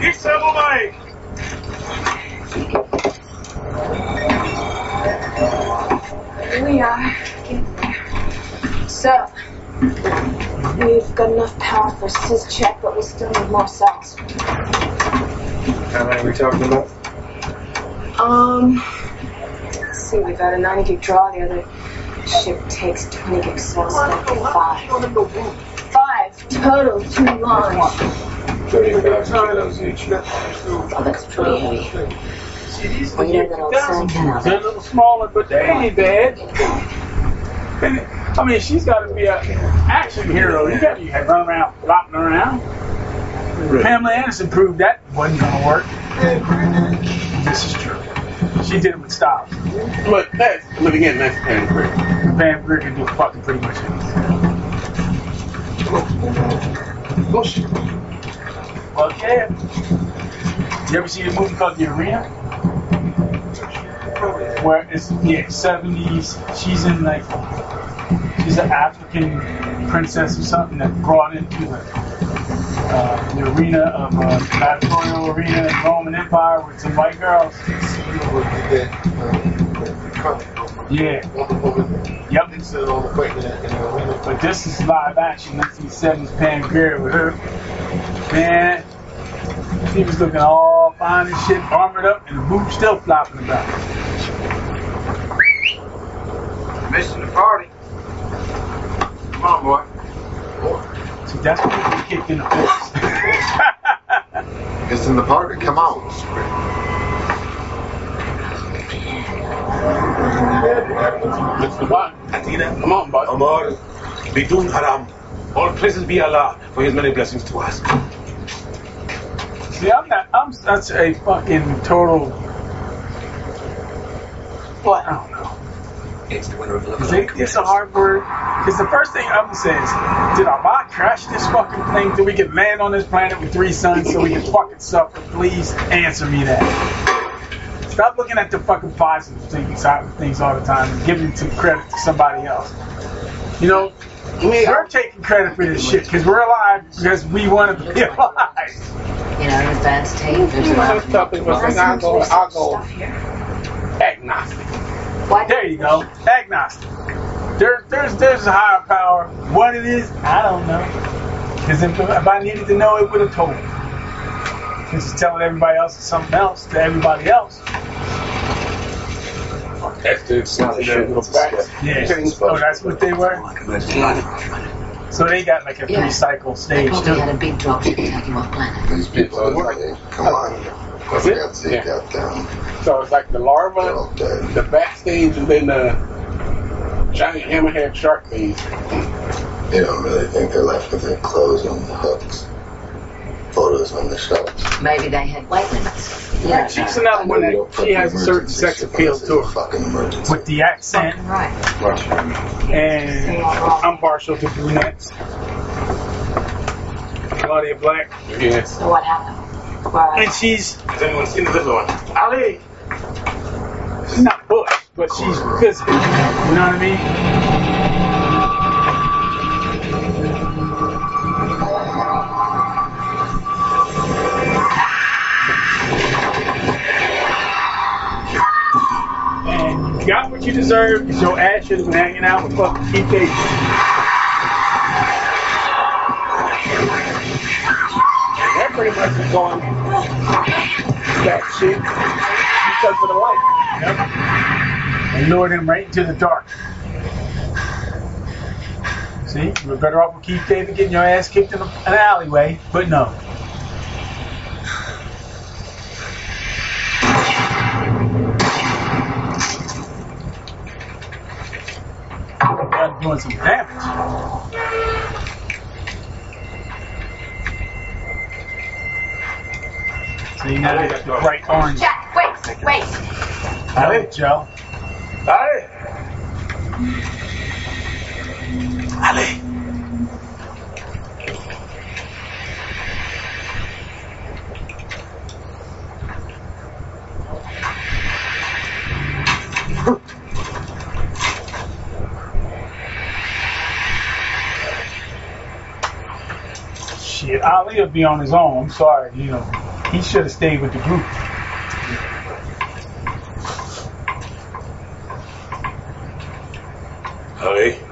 Get some of. Here we are. Getting there. So, we've got enough power for a cis check, but we still need more cells. How many are we talking about? Um, let's see, we've had a 90 gig draw. The other ship takes 20 gig cells. so that'd five. Five total, two lines. 35 kilos each. Oh, that's pretty heavy. Well, you know that old saying, They're a little smaller, but they ain't bad. I mean, she's got to be an action hero. You got to run around, flopping around. Pamela Anderson proved that wasn't going to work. This is true. She did it with style. But that's, but again, that's Pam Grier. Pam Grier can do fucking pretty much anything. Well, yeah. You ever see a movie called The Arena? Where it's yeah, seventies. She's in like she's an African princess or something that brought into the uh, the arena of uh, gladiatorial arena in Roman Empire with some white girls. Yeah. Yep. But this is live action Let's 1970s Pam Grier with her. Man, she was looking all fine and shit, armored up, and the boots still flopping about. Missing the party. Come on, boy. See, that's when you get kicked in the face. It's in the party. Come on. Mr. Bond. Atina, come on, boy. Amor, Bidun Haram. All praises be Allah for his many blessings to us. See, I'm not. I'm such a fucking total. What? I don't know. It's the winner of Love Cause it, it's a hard word. Because the first thing I'm gonna say is, did Allah crash this fucking thing? Did we get land on this planet with three suns so we can fucking suffer? Please answer me that. Stop looking at the fucking positive things, uh, things all the time and giving some credit to somebody else. You know, we're taking credit for this shit because we're alive because we wanted to be alive. You know, in advanced tape, there's a lot of I'll I'll go agnostic. There you go, agnostic. There, there's, there's a higher power. What it is, I don't know. Because if, if I needed to know, it would have told me. Because it's telling everybody else something else to everybody else. That's the It's not a ship, it's a. Yeah. Oh, that's what they were. So they got like a Yeah. three cycle stage Probably too. had a big drop to take him off planet. These people are like, come on. That's it? got Zeke Yeah. out down. So it's like the larva, Okay. the backstage, and then the giant hammerhead shark thing. You don't really think they're left with their clothes on the hooks. Photos on the shelves. Maybe they had weight limits. Yeah, she's another one that she has a certain sex appeal to her. With the accent. Right. And I'm partial to brunettes. Claudia Black. Yes. So what happened? And she's Has anyone seen the little one? Ali. She's not bush, but she's physical. You know what I mean? And you got what you deserve because your ass should have been hanging out with fucking Keith David. Pretty much is going that shit because of the light. Yep. And lured him right into the dark. See, we're better off with Keith David getting your ass kicked in an alleyway, but no. Doing some damage. See, now they got the bright orange. Jack, wait, wait. Ali, Joe. Ali. Ali. Shit, Ali will be on his own. I'm sorry, you know. He should have stayed with the group. Ali.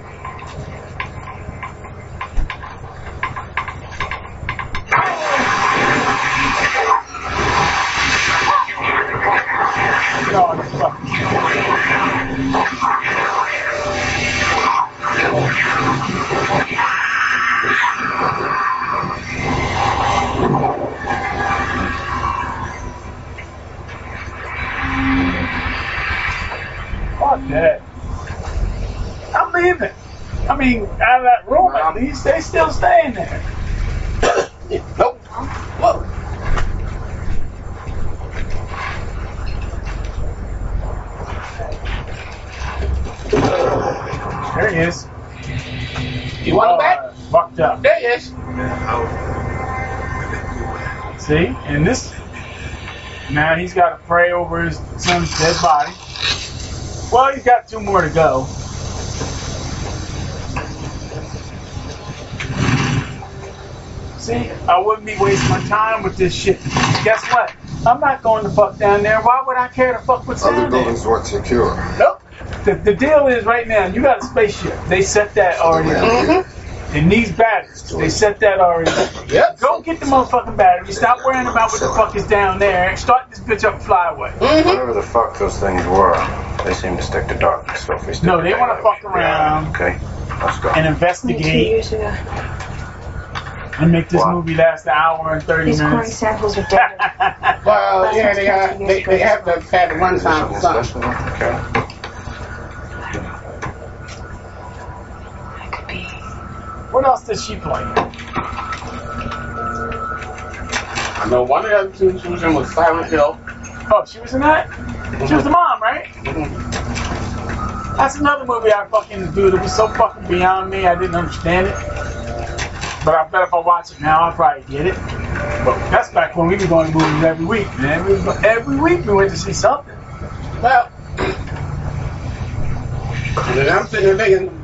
Over his son's dead body. Well, he's got two more to go. See, I wouldn't be wasting my time with this shit. Guess what? I'm not going to fuck down there. Why would I care to fuck what's Other down there? buildings weren't secure. Nope. The, the deal is right now, you got a spaceship. They set that already up. Mm-hmm. And these batteries, they set that already. Yep. Go get the motherfucking battery. Stop worrying about what the fuck is down there. Start this bitch up and fly away. Whatever the fuck those things were, they seem to stick to darkness. So if we stick No, to they want to fuck around Okay, let's go. and Two investigate years ago. and make this movie last an hour and 30 These corn minutes. samples are dead. Well, yeah, they, uh, they, they have to have the one time for something. Okay. What else does she play? I know one of the other two she was in was Silent Hill. Oh, she was in that? She was the mm-hmm. mom, right? Mm-hmm. That's another movie I fucking dude. It was so fucking beyond me. I didn't understand it. But I bet if I watch it now, I'll probably get it. But that's back when we were going to movies every week, man. Every, every week we went to see something. Well, and then I'm sitting there thinking,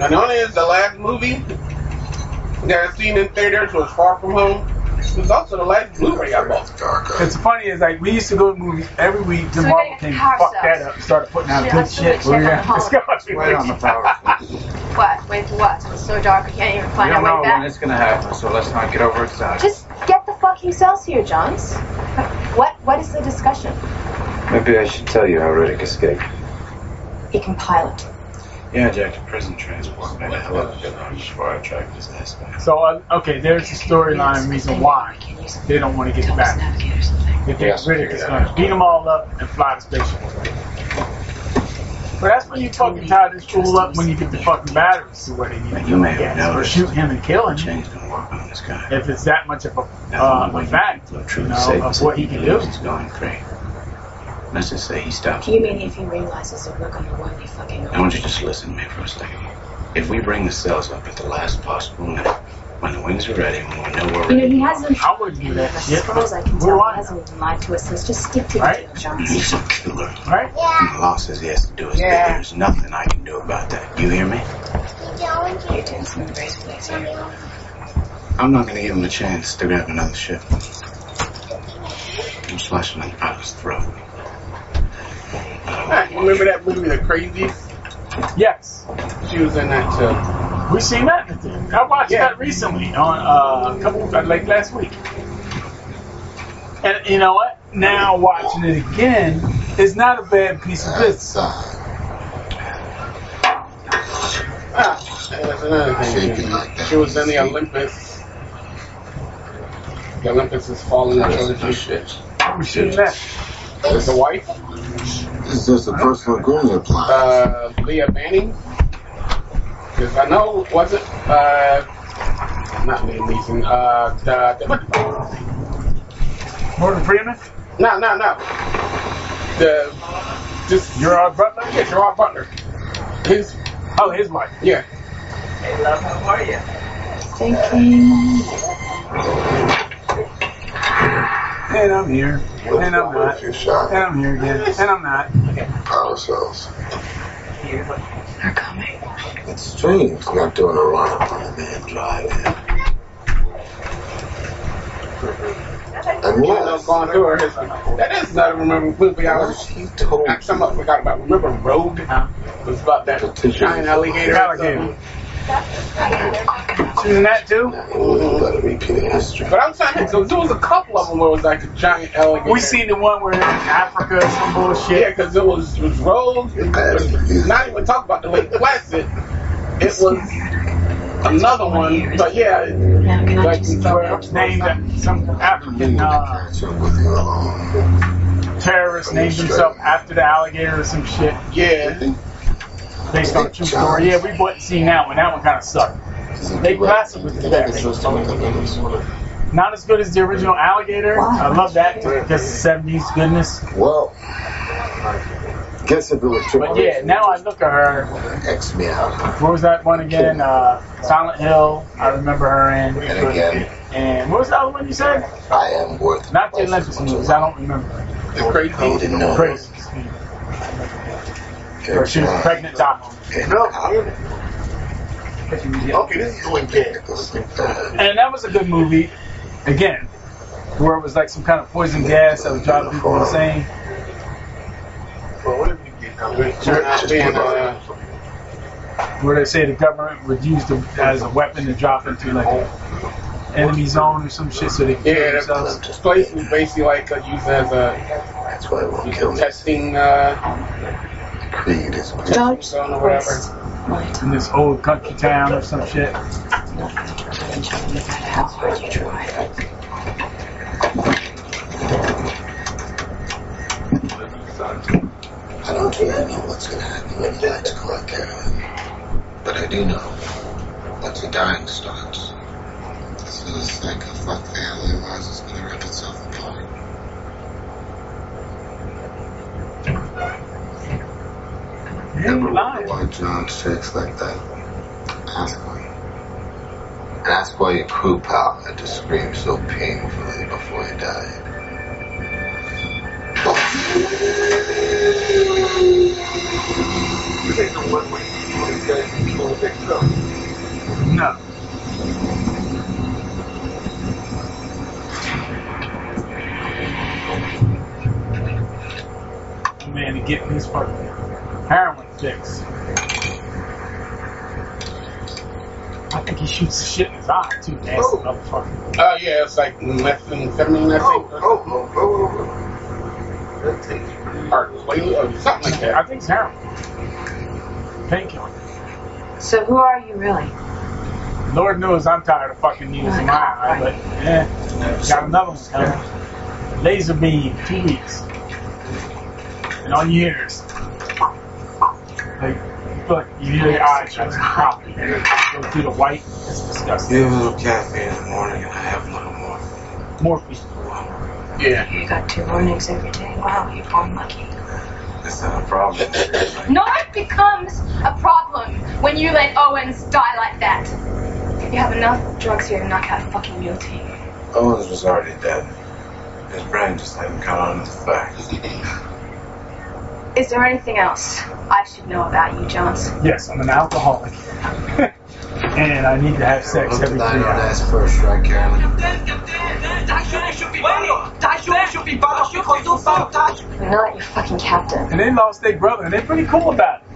not only is the last movie that I've seen in theaters was Far From Home, it was also the last Blu-ray I bought. It's funny is like we used to go to movies every week. Then So Marvel they came power fucked that cells. up and started putting out Shit, good let's do shit. it, We're check gonna- on let's the go. Wait on the power. What? Wait for what? It's so dark we can't even We find don't our know way when back. it's gonna happen, so let's not get overexcited. Just get the fucking cells here, Johns. What? What is the discussion? Maybe I should tell you how Riddick escaped. He can pilot. Yeah, Jack, to prison transport made a hell of a good run before I tracked his ass back. So uh, okay, there's the storyline reason why they don't want to get back. They think Riddick is going to beat them all up and fly the spaceship. But that's when you fucking tie this fool up when you get the fucking batteries to where they need to You may have yes, or noticed. shoot him and kill him. Change work on this guy. If it's that much of a, uh, a fact, you know, of what he can do. He's going great. Let's just say he stops. You mean if he realizes that we're gonna run the fucking I want you to just listen to me for a second. If we bring the cells up at the last possible minute, when the wings are ready, when we know where You we're know, he hasn't. I wouldn't do that I shit. suppose I can We're tell lying. he hasn't even lied to us. Let's just stick to the Right? deal, Johnson. He's a killer. Right? And the law says he has to do his Yeah. bit. There's nothing I can do about that. You hear me? You're doing some great things here. I'm not gonna give him a chance to grab another ship. I'm slashing him out his throat. Remember that movie, The Crazies? Yes. She was in that too. We seen that. in the theater. I watched Yeah. that recently on uh, a couple uh, like last week. And you know what? Now watching it again is not a bad piece of business. Ah, thing. She was in the Olympus. The Olympus is falling trilogy shit. We seen that. With the wife, This is just a personal grooming plan. uh, Leah Banning. Because I know, was it, uh, not Liam Neeson, uh, the, the, Morgan Freeman, no, no, no. The, just, Gerard Butler. yeah, Gerard Butler. His, Oh, his wife. yeah. Hey, love, how are you? Thinking. And I'm here. And I'm not. You shot And I'm here again. And I'm not. power cells. They're coming. It's strange not doing a run up on the man driving. You know, Unless going through her. That is not a remember movie I was. he told I somewhat forgot about. Remember Rogue? It was about that giant alligator. Alligator. Something. She was in that too? you better repeating history. But I'm trying to there was a couple of them where it was like a giant alligator. We seen the one where in Africa or some bullshit. Yeah, because it was, it was Rogue. Not even talk about the Lake Placid. It was another one. But yeah, it- Now, like. Where named uh, some African uh, Catch up with you terrorist named himself after the alligator or some shit yeah. Based on a true story. Yeah, we wouldn't seen that one. That one kind of sucked. They classic with the best. Not as good as the original Alligator. I love that because of 70s goodness. Well, guess if it was triple But yeah, now I look at her. X me out. What was that one again? Uh, Silent Hill. I remember her in. And again, And what was the other one you said? I am worth Not the Olympus movies. I don't remember. The crazy. You didn't know. Crazy. Or she was a pregnant doctor. Okay, this is going big. And that was a good movie. Again, where it was like some kind of poison gas that was driving people insane. Being, uh, Where they say the government would use them as a weapon to drop into like a enemy zone or some shit so they can kill yeah, themselves. this place was basically like uh, used as a That's why it won't kill testing uh, Creed is Dodge. zone or whatever. In this old country town or some shit. Not going change no matter how hard you try. I don't really know what's gonna happen when the lights go out, Carolyn. But I do know once the dying starts, this little sack of fuck family of ours is gonna rip itself apart. You Ever ain't wonder lying. why John shakes like that? Ask him. And ask why your crew pal had to scream so painfully before he died. No. Man, to get his fucking heroin fix. I think he shoots the shit in his eye too, nasty oh. motherfucker. Oh yeah, it's like methamphetamine, I think. Or, Oh, oh, oh, oh, oh. or Quaalude, or something like that. I think it's heroin. Painkiller. So who are you really? Lord knows I'm tired of fucking needles in my eye, but yeah, got another one coming. Laser beam, two weeks. And all you hear is Like, look, you hear your eyes just pop. Go through the white. It's disgusting. Give a little caffeine in the morning and I have a little more. Morphine. Yeah. You got two mornings every day. Wow, you're born lucky. That's not a problem. No, it becomes a problem when you let Owens die like that. You have enough drugs here to knock out a fucking mutiny. Owens was already dead. His brain just hadn't caught on to the fact. Is there anything else I should know about you, Johns? Yes, I'm an alcoholic. and I need to have sex Look every at three that hours. ass first, right, Carolyn? You're not your fucking captain. And they lost their brother, and they're pretty cool about it.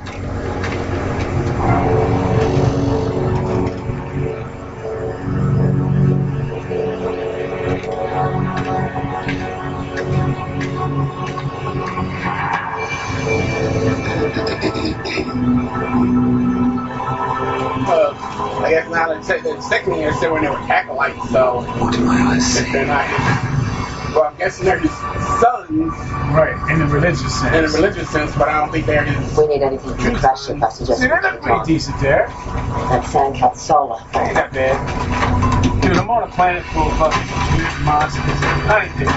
I guess now the, se- the second year said when they were acolytes, so if they're not, well, I'm guessing they're his sons Right, in the religious sense. in a religious sense, but I don't think they're his. We need anything to crash ship. I suggest See, we they look pretty on. decent there. That sandcat solar. Ain't that bad. Dude, I'm on a planet full of fucking huge monsters. I ain't there.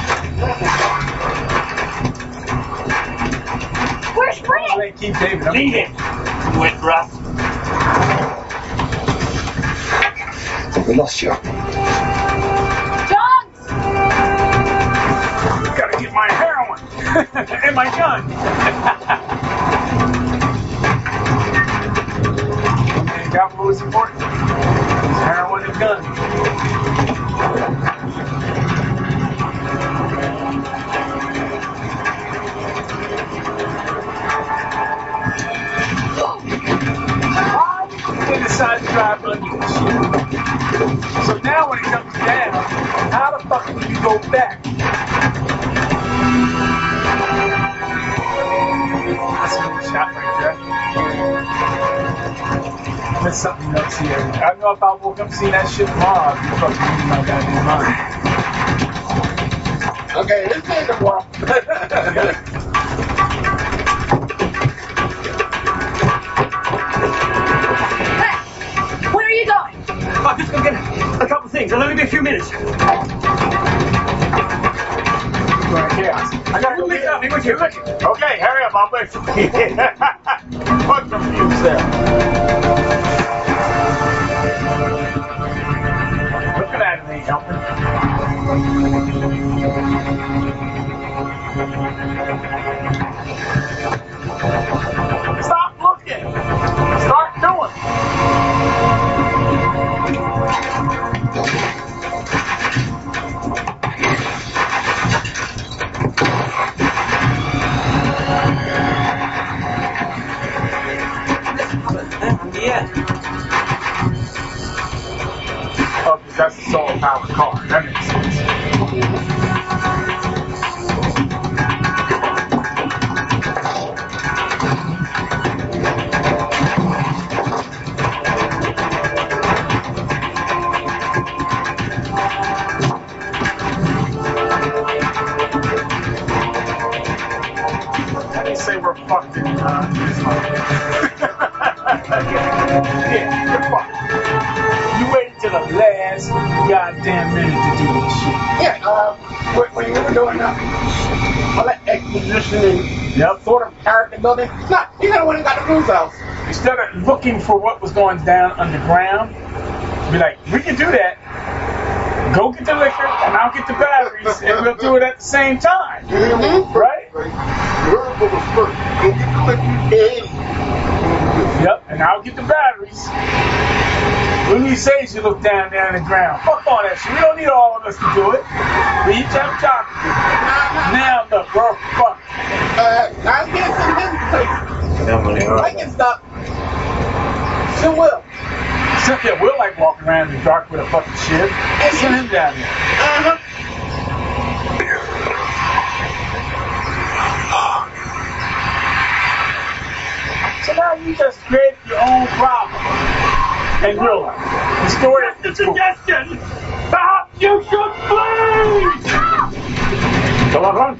Where's Britt? They keep David. I'm him, wet rat. We lost you. Johns! Gotta get my heroin and my gun. and got what was important. Heroin and gun. Now when it comes down, how the fuck do you go back? That's a good shot right there. There's something else here. I know if I woke up seeing that shit tomorrow, I'd be fucking losing my goddamn mind. Okay, this ain't the one. It'll only be a few minutes. Going chaos. I gotta go meet up with you. Okay, hurry up, I'll wait for you. What's confused there? Building, no, you never went and got the Blues House. Instead of looking for what was going down underground, be like, we can do that. Go get the liquor, and I'll get the batteries, and we'll do it at the same time. Right? Yep, and I'll get the batteries. When you say you look down there on the ground, fuck all that shit. We don't need all of us to do it. We each have a job to do. Now look, we're fucked. Uh, I get some business places. I get stuff. She will. Cynthia will like walking around in the dark with a fucking shit. Send him down there. Uh-huh. So now you just create your own problem. And real life. The story The suggestion! Perhaps you should flee! Come on, run.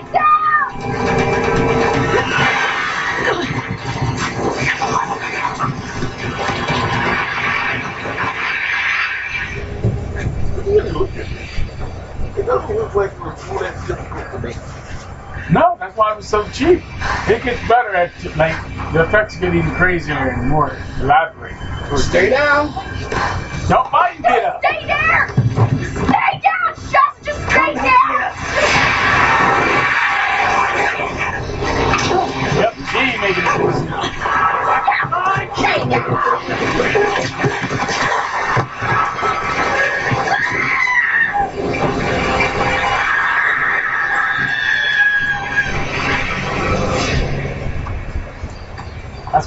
doesn't look like it was all that difficult to make. No, that's why it was so cheap. It gets better at like the effects get even crazier and more elaborate. Stay down. Don't bite and get up. Stay there! Stay down, Shazza! Just stay there! Yep, she ain't making it. That's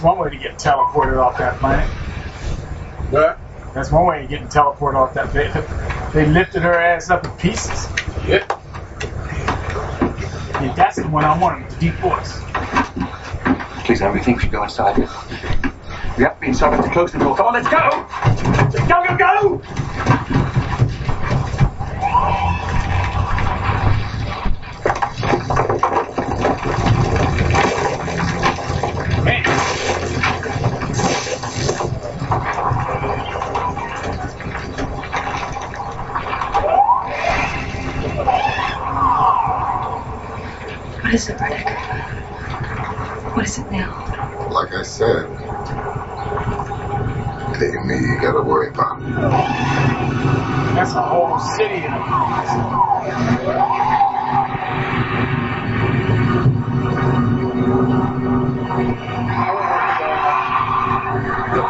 one way to get teleported off that planet. What? That's one way of getting teleported off that planet. They lifted her ass up in pieces. Yep. Yeah, that's the one I wanted, the deep voice. Please, everything should go inside. We have to be inside. We have to close the door. Come on, let's go! Go, go, go! What is it, Riddick? What is it now? Like I said, it ain't me you gotta worry about. That's a whole city The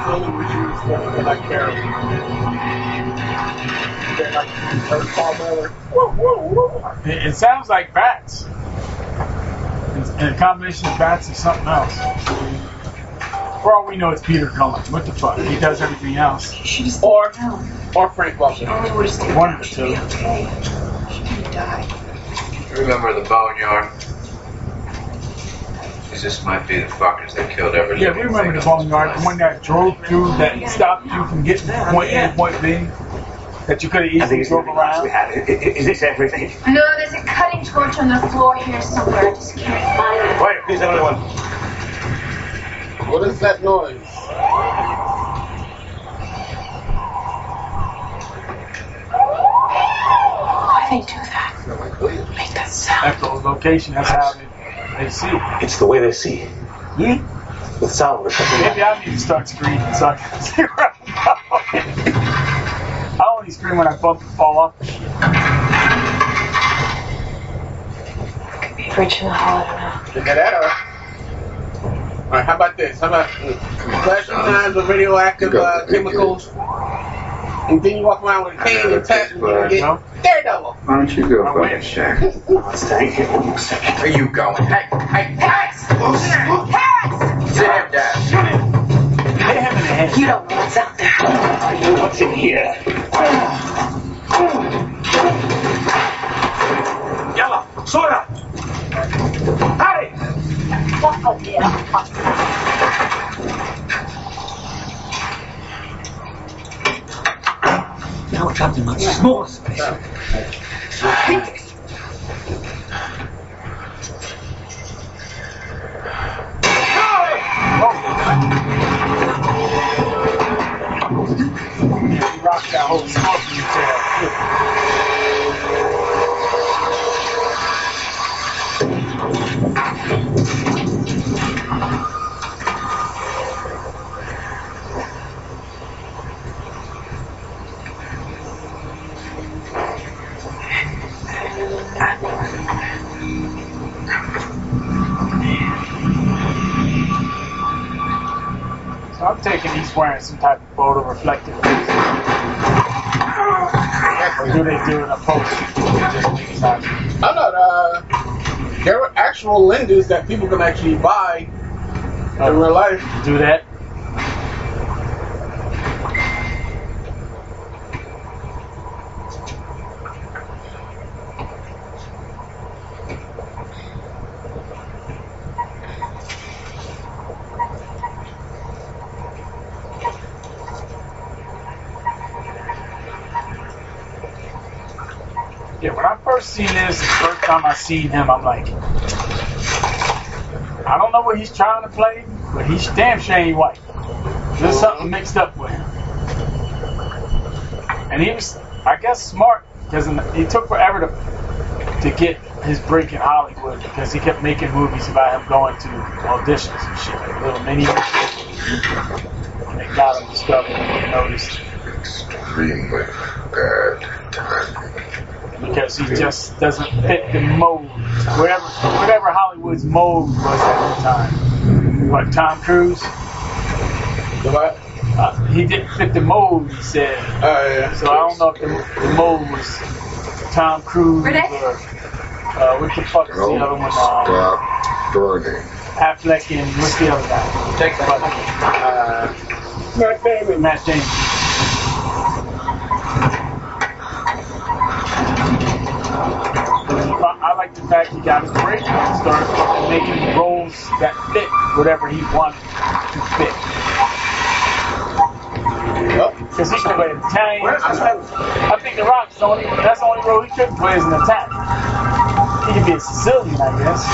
film was used for like Carol. They're like her father. It sounds like bats. And a combination of bats and something else. For all we know, it's Peter Cullen. What the fuck? He does everything else. Or, or Frank Welker. One of the two. Remember the boneyard? this might be the fuckers that killed every Yeah, we remember the on bone yard, the one that drove through, that stopped you from getting from point A to point B, that you could have easily drove around. Is this everything? No, there's a cutting torch on the floor here somewhere. I just can't find it. Quiet, please, everyone. What is that noise? Why do they do that? Make that sound. Echolocation, that's how they, they see. It's the way they see. Hmm? With sound or something. Maybe I need to start screaming so I can see where I'm going. I only scream when I bump and fall off the shit. Could be a in the hall, I don't know. Look that, all right. All right, how about this? How about flashing knives with radioactive uh, chemicals? And then you walk around with a cane and tap and you get Daredevil. Why don't you go fucking check? Stay here one second. Where you going? Hey, hey, Hex! Hex! sit him down. Hit him in the head. You don't know what's out there. What's in here? Yalla, Sora! Hurry! Now we're trapped in a much smaller space. Oh, Rocked that whole scorpion tail. I'm taking he's wearing some type of photo reflective. Or do they do it in a post? Just make it. I'm not, uh, there are actual lenses that people can actually buy in real life. Do that. Yeah, when I first seen this, the first time I seen him, I'm like, I don't know what he's trying to play, but he's damn sure ain't white. There's something mixed up with him. And he was, I guess, smart because he took forever to to get his break in Hollywood because he kept making movies about him going to auditions and shit, like little mini. And they got him discovered and noticed Extremely bad timing. Because he just doesn't fit the mold. Whatever, whatever Hollywood's mold was at the time. What Tom Cruise? What? Uh, he didn't fit the mold. He said. Oh yeah. So I don't know if the, the mold was Tom Cruise Renee? or uh, what the fuck is the other one? Um, stop burning. Affleck and what's the other guy? Take that. Uh, Matt Damon. Matt Damon. I, like the fact he got his break and started making roles that fit whatever he wanted to fit. Because he could play an Italian. I think The Rock's the only, that's the only role he could play as an Italian. He could be a Sicilian, I guess.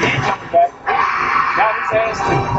He ain't coming back. Got his ass too.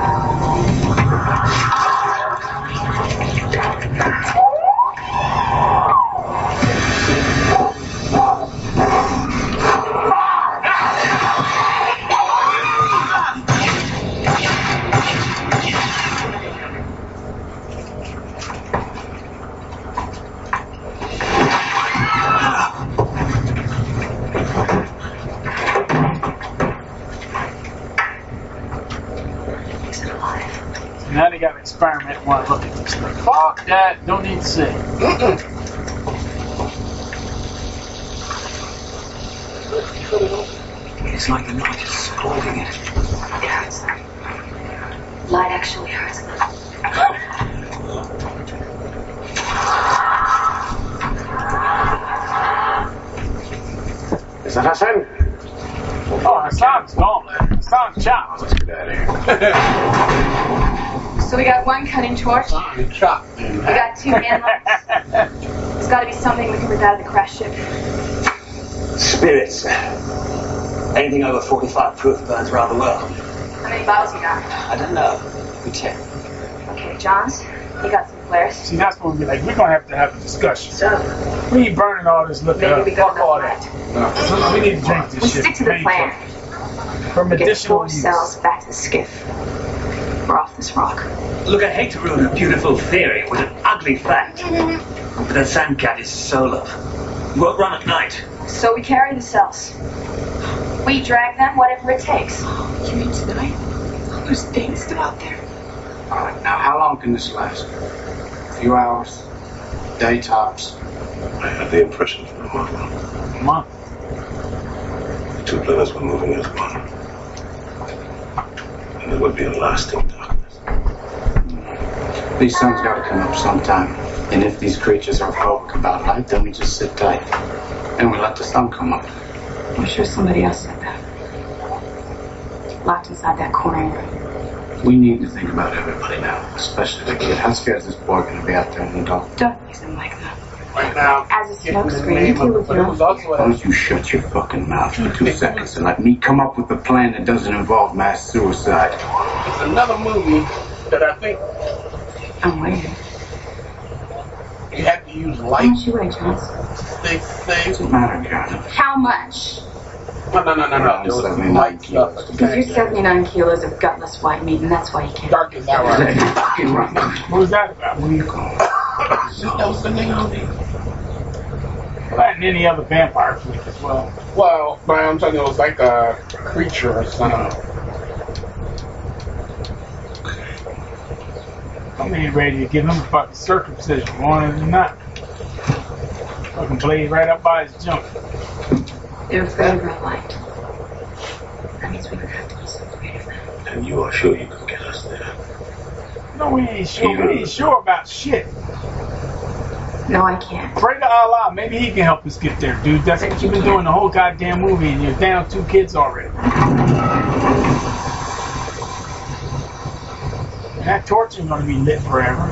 Experiment want to look at this thing. Fuck that. Don't need to see. It's like the night is holding it. It hurts them. Light actually hurts them. is that Hassan? Oh, Hassan's gone. Hassan's chopped. Let's get out of here. So we got one cutting torch. We got two inlets. There's got to be something we can rip out of the crash ship. Spirits. Anything over 45 proof burns rather well. How many bottles you got? I don't know. We check. Okay, Johns, you got some flares. See, that's when we be like, we're going to have to have a discussion. So We ain't burning all this liquor maybe up. we go Fuck all that. light. We need to drink this We shit. stick to the Main plan. fuck. For Get medicinal four use. cells back to the skiff. We're off this rock. Look, I hate to ruin a beautiful theory with an ugly fact. But that sandcat is solo. Won't run at night. So we carry the cells. We drag them, whatever it takes. You mean tonight? All those things still out there. Alright, now how long can this last? A few hours? Day tops? I had the impression for a moment. Come on. The two planets were moving as one. And it would be a lasting darkness. These suns gotta come up sometime. And if these creatures are phobic about light, then we just sit tight. And we let the sun come up. I'm sure somebody else said that. Locked inside that corner. We need to think about everybody now, especially the kid. How scared is this boy gonna be out there in the dark? Don't use them like that. Right now. As a Get the smokescreen, you deal with your it own. was also Why don't you shut your fucking mouth for two seconds and let me come up with a plan that doesn't involve mass suicide? It's another movie that I think Oh, I'm waiting. you have to use How light, much you weigh, Johns? thick things. Doesn't oh, matter, Karen. How much? No, no, no, no, no. There was light stuff. kilos. Because you're 79 kilos of gutless white meat, and that's why you can't. Dark is that right? Fucking right. What was that about? Where you going? That was the name of it. That and any other vampire flick as well. Well, but I'm telling you, it was like a creature or something. Oh. I'm ain't ready to give him a fucking circumcision, wanted or not. Fucking blade right up by his junk. They're afraid of our light. That means we would have to be so afraid of them. And you are sure you can get us there? No, we ain't sure. We ain't sure about shit. No, I can't. Pray to Allah. Maybe he can help us get there, dude. That's what you've been doing the whole goddamn movie, and you're down two kids already that torch is going to be lit forever.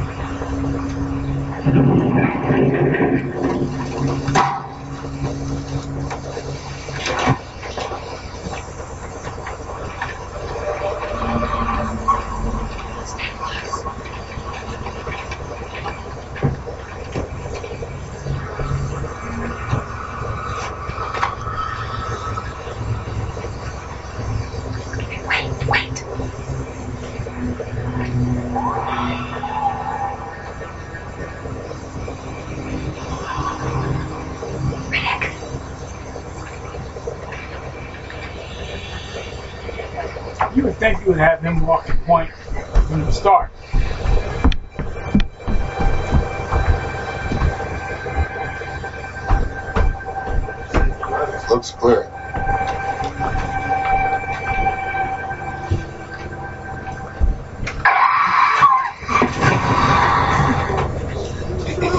You would have him walk the point from the start. Looks clear.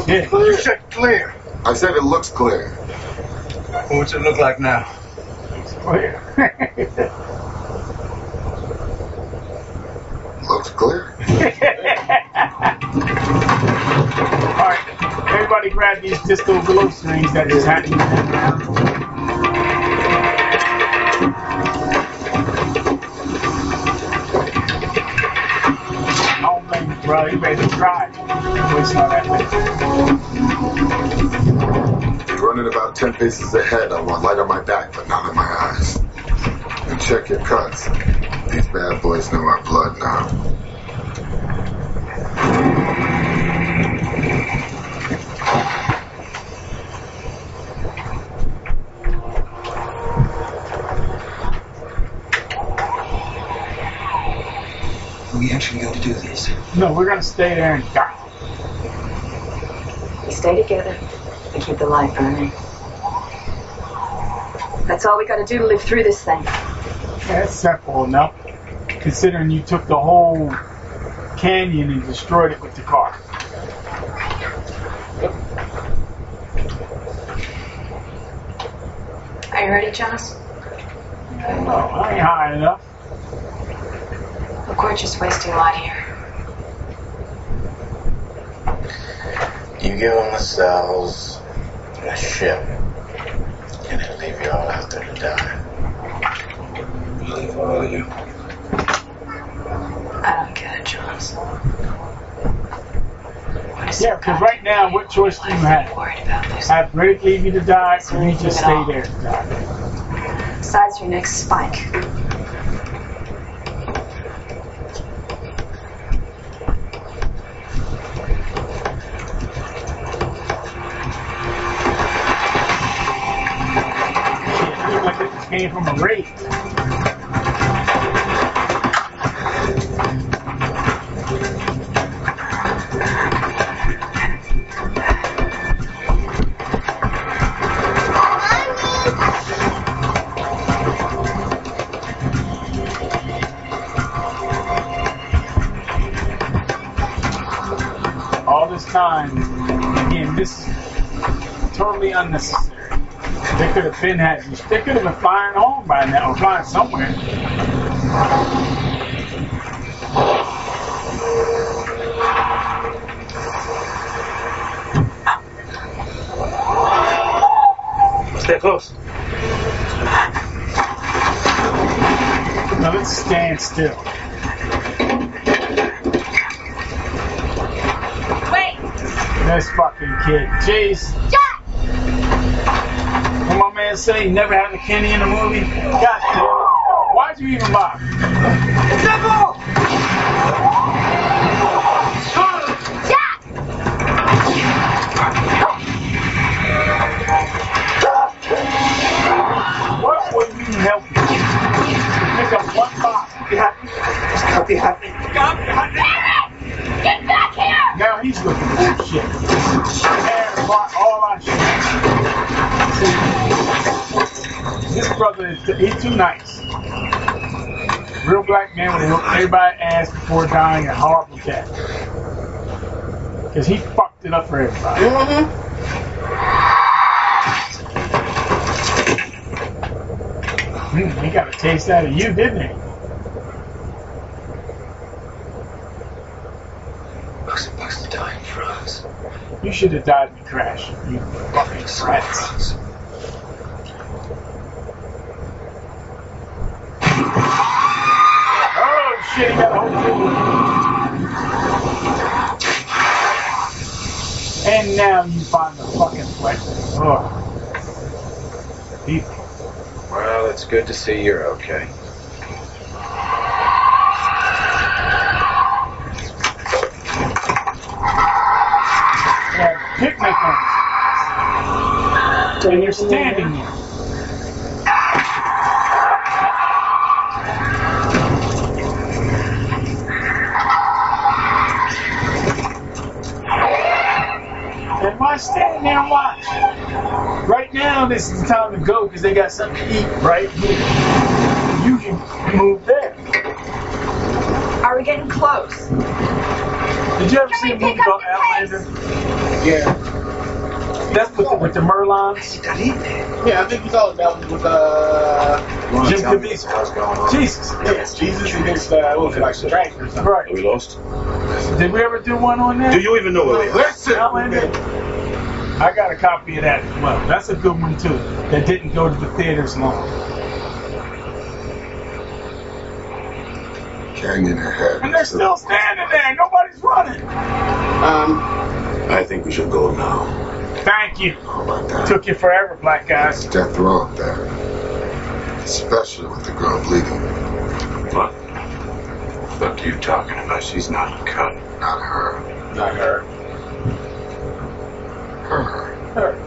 Yeah. You said clear. I said it looks clear. What's it look like now? Clear. Looks clear. Alright, everybody grab these distal glow strings that is happening oh, bro. You better try. That. You're running about 10 paces ahead. I want light on my back, but not on my eyes. And check your cuts. These bad boys know our blood now. Are we actually going to do this? No, we're gonna stay there and die. We stay together and keep the light burning. That's all we gotta do to live through this thing. That's simple enough, considering you took the whole canyon and destroyed it with the car. Are you ready, Jonas? No, I ain't high enough. Look, we're just wasting light here. You give them the cells and a ship, and then leave you all out there to die. Leave all of you. I don't get it, Jonas. Yeah, because right now, what choice do you have? worried about this? Have Riddick leave you to die, or you just stay there to die? Besides your next spike. Shit, look like it just came from a raid. All this time, again, this is totally unnecessary. They could have been had. They could have been firing home by now, or flying somewhere. Stay close. Now let's stand still. Wait! This fucking kid. Jeez. Jack! What my man say, never had a Kenny in the movie? It. Why'd you even bother? He's too nice. Real black man would have whooped everybody's ass before dying a horrible death. Because he fucked it up for everybody. Hmm, he got a taste out of you, didn't he? Looks wants to die in France. You should have died in the crash. You fucking rats. Oh shit, he got a hold of it. And now you find the fucking weapon. Ugh. People. Well, it's good to see you're okay. Yeah, picnic ones. And you're standing there. And why stand there and watch? Right now, this is the time to go because they got something to eat right here. You can move there. Are we getting close? Did you ever see a movie called Outlander? Yeah. That's with the, with the Merlons. Yeah, I think you saw that one with uh, Jim Caviezel. Jesus. Yes, Jesus against uh, what was it like Strike or something? Right. We lost. Did we ever do one on that? Do you even know where we are? Listen, Outlander. I got a copy of that as well. That's a good one too. That didn't go to the theaters long. Canyon ahead. And they're still standing there. Nobody's running. Um, I think we should go now. Thank you. How about that? Took you forever, black guys. Death row up there. Especially with the girl bleeding. What? What are you talking about? She's not cut. Not her. not her. Her. Her.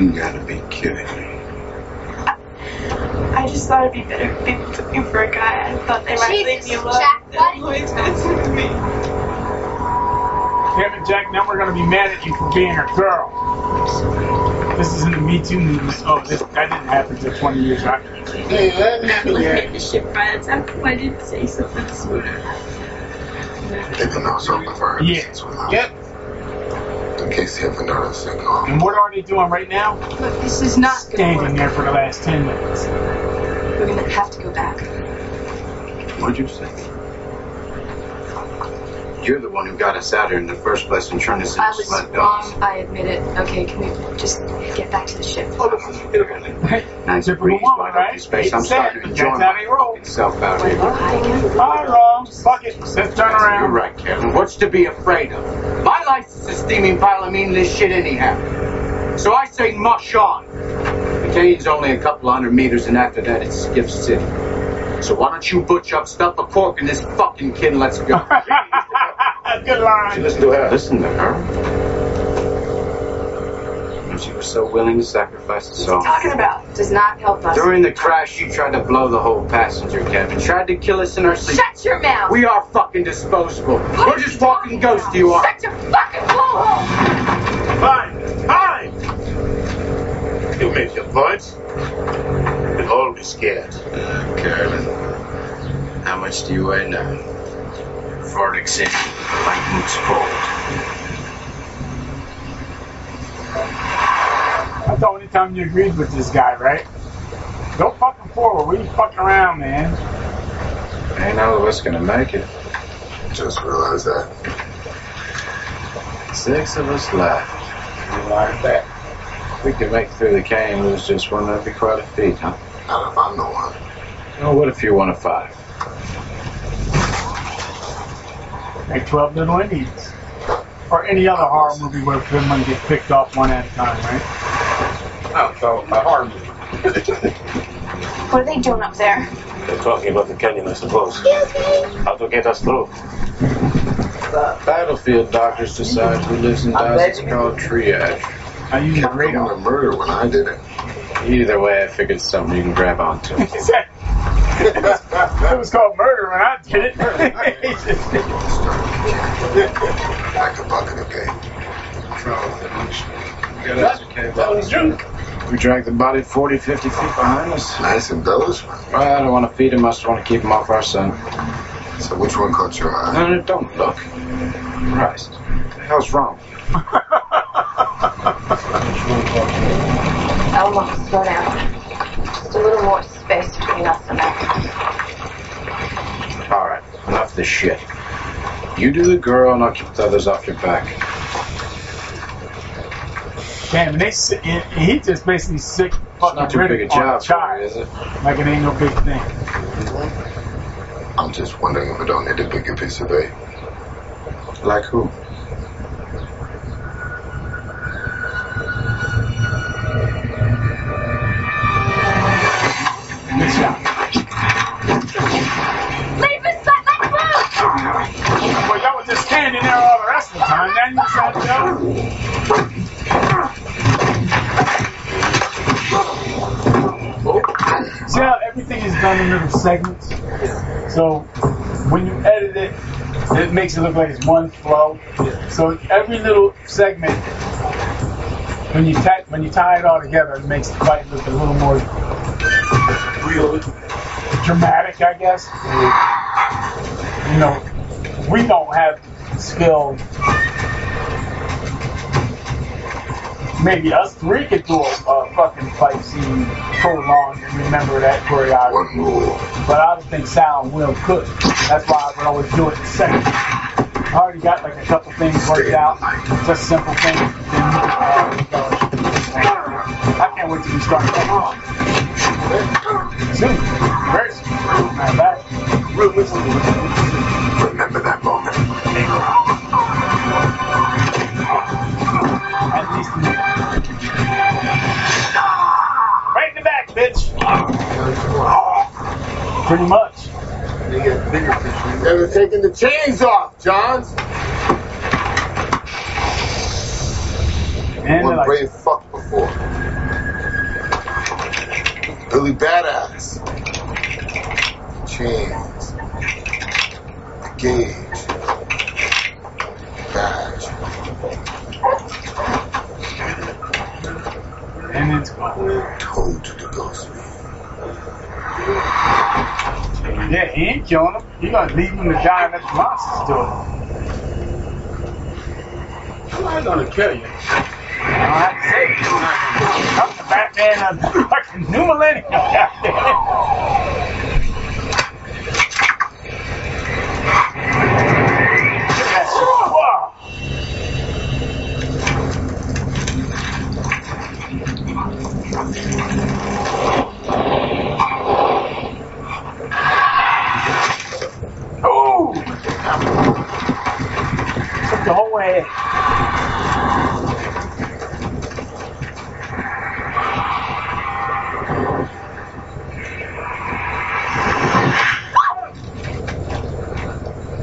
You gotta be kidding me. I just thought it'd be better if people took me for a guy. I thought they might leave me alone. Jack, always messing with me. Damn it, Jack. Now we're gonna be mad at you for being a girl. This isn't the Me Too movement. Oh, this that didn't happen till 20 years after. Hey, that happened Look yet. at the shit by the time I didn't say something sweet. Even though some of her Yeah. innocence was out. Yep. In case you haven't noticed it, no. And what are they doing right now? Look, this is not gonna Standing work. there for the last 10 minutes. We're gonna have to go back. What'd you say? You're the one who got us out here in the first place and turned us I into was sled dogs. wrong. I admit it. Okay, can we just get back to the ship? Oh, this is beautiful. Nice Typical breeze, woman, wide right? open space. I'm starting to seconds. enjoy That's my roll. out here. Oh, hi, wrong. Fuck it. Let's turn around. You're right, Kevin. What's to be afraid of? My life's a steaming pile of meaningless shit anyhow. So I say mush on. The Canyon's only a couple hundred meters, and after that, it's Skiff City. So why don't you butch up, stuff a cork in this fucking kid, and let's go. A good line. Listen to her. Listen to her. And she was so willing to sacrifice us all. Talking about does not help us. During the crash, she tried to blow the whole passenger cabin. Tried to kill us in our sleep. Shut your mouth. We are fucking disposable. We're just walking ghosts, you are. Shut your fucking blowhole. Fine. Fine. You make your points. We'll all be scared. Uh, Carolyn, how much do you weigh now? Verdict City, like Moose Cold. That's the only time you agreed with this guy, right? Go fucking forward. We ain't fucking around, man. Ain't none of us gonna make it. Just realized that. Six of us left. You like that. If we could make it through the canyon, lose just one, that'd be quite a feat, huh? Not if I'm the one. Well, what if you're one of five? Like 12 Little Indians. Or any other horror movie where someone get picked off one at a time, right? Oh, so a horror movie. What are they doing up there? They're talking about the canyon, I suppose. How to get us through. Battlefield doctors decide who lives and dies. It's called triage. I use the Couldn't radar. have murder when I did it. Either way, I figured something you can grab onto. it was called murder when I did it. Like a bucket of game. That was true. We dragged the body 40, 50 feet behind us. Nice embellishment. Well, I don't want to feed him, I just want to keep him off our son. So which one caught your eye? No, no, don't look. Christ. What the hell's wrong? Elmo, slow down. Just a little more space. Enough for now. All right, enough this shit. You do the girl, and I'll keep the others off your back. Damn, and they, he just basically sick. It's not too big a job, for you, is it? Like it ain't no big thing. I'm just wondering if I don't need a bigger piece of bait. Like who? Standing there all the rest of the time. Now you to go. See how everything is done in little segments? So when you edit it, it makes it look like it's one flow. So every little segment, when you when you tie it all together, it makes the fight look a little more real, dramatic, I guess. You know, we don't have skill. Maybe us three could do a, a fucking fight scene prolonged and remember that choreography. But I don't think Sal and Will could. That's why I would always do it in seconds. I already got like a couple things worked out, just simple things. I can't wait to we start that. Soon, very soon. Matter of fact, Remember that moment. At least a minute. Right in the back, bitch. Pretty much. Never taking the chains off, Johns. And One like- brave fuck before. Billy Badass. Chains. The gauge. Badge. And it's gone. Told to the ghost me. Yeah, he ain't killing him. He gonna leave him to die let the monsters do it. I'm not gonna kill you. I don't have to say. I'm the Batman of the fucking new millennium.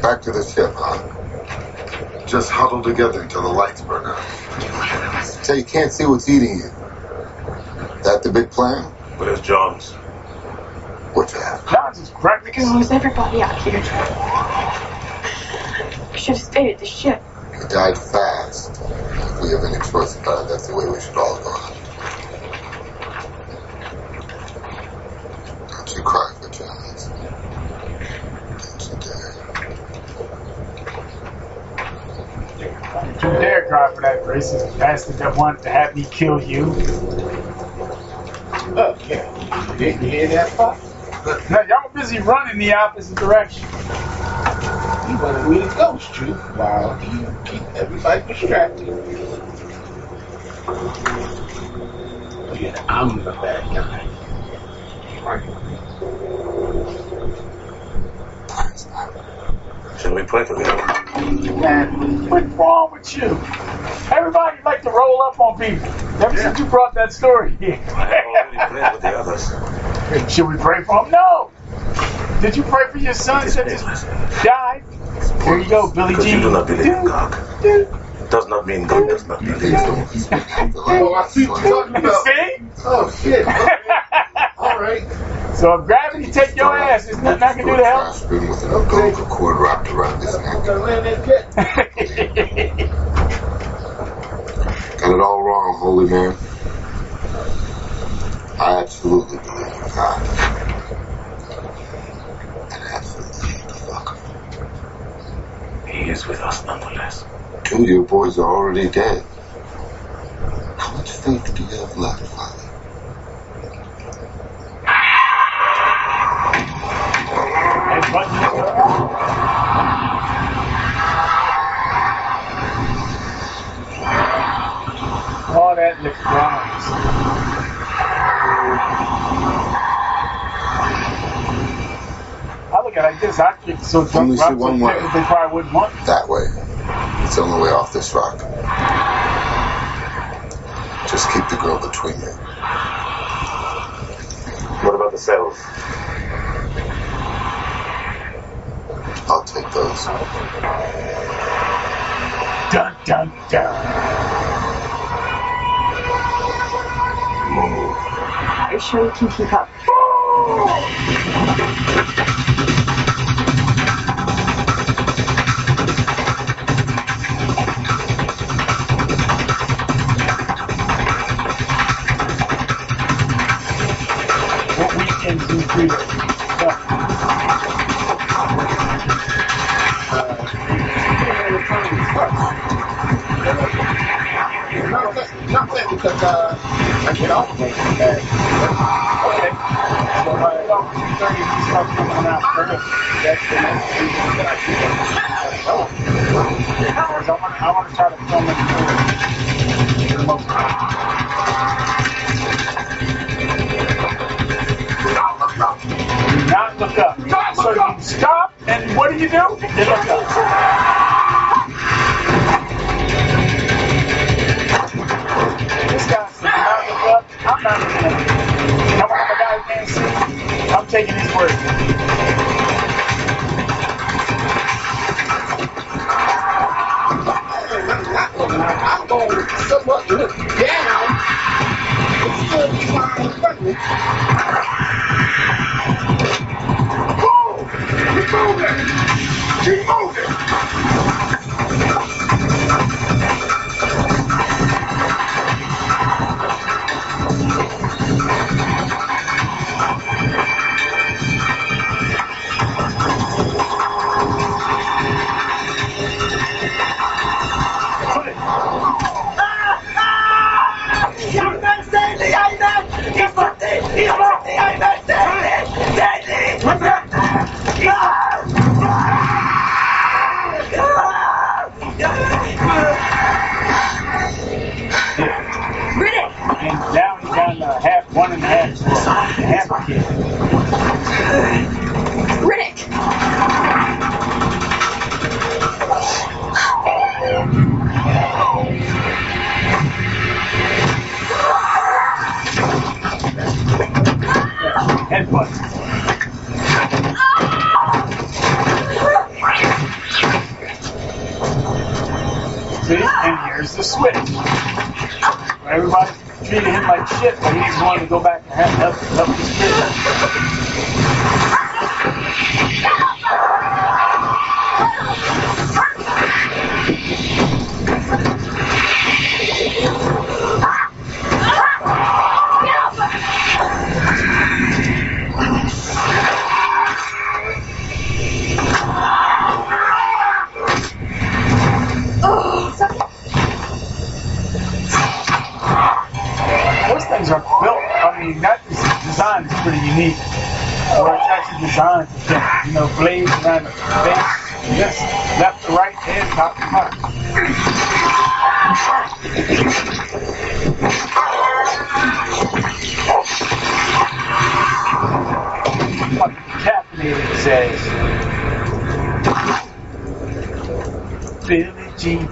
Back to the ship, huh? Just huddle together until the lights burn out. So you can't see what's eating you. That the big plan? Where's Johns? What's that? John's is cracked. Because where's everybody out here? We should have stayed at the ship. He died fast. If we have any choice about it, that's the way we should all go. Don't you cry for Johns. Don't you dare. Don't you dare cry for that racist bastard that wanted to have me kill you. Look, yeah. Didn't you hear that fuck? Now, y'all busy running the opposite direction. He wanted me to ghost you while you keep everybody distracted. Oh, yeah, I'm the bad guy. Should we play together? Man, what's wrong with you? Everybody like to roll up on people. Ever since you brought that story here. Pray with the others. Should we pray for him? No. Did you pray for your son that just died? Here you go, Billy Because G. you do not believe in God. Does not mean God does not believe. Oh, I see what you're talking about. See? Oh, shit. All right. So if gravity take your ass, there's nothing I can do to help. Grasping with an umbilical cord wrapped around his neck. Got it all wrong, holy man. I absolutely He is with us nonetheless. Two of your boys are already dead. How much faith do you have left, Father? it like this. I get so Let drunk, me see one way. they probably wouldn't want. That way. It's the only way off this rock. Just keep the girl between you. What about the cells? I'll take those. Dun dun dun. Move. Are you sure you can keep up? I want, to try to film it for most part. Do not look up. So you stop, and what do you do? You look up. I'm taking his word. I'm going somewhat look down. Keep moving! Keep moving! Shit, but he's wanting to go back blades around face. Yes, left to right, head, top to bottom. Fucking Caffeinated says. Billy Jean.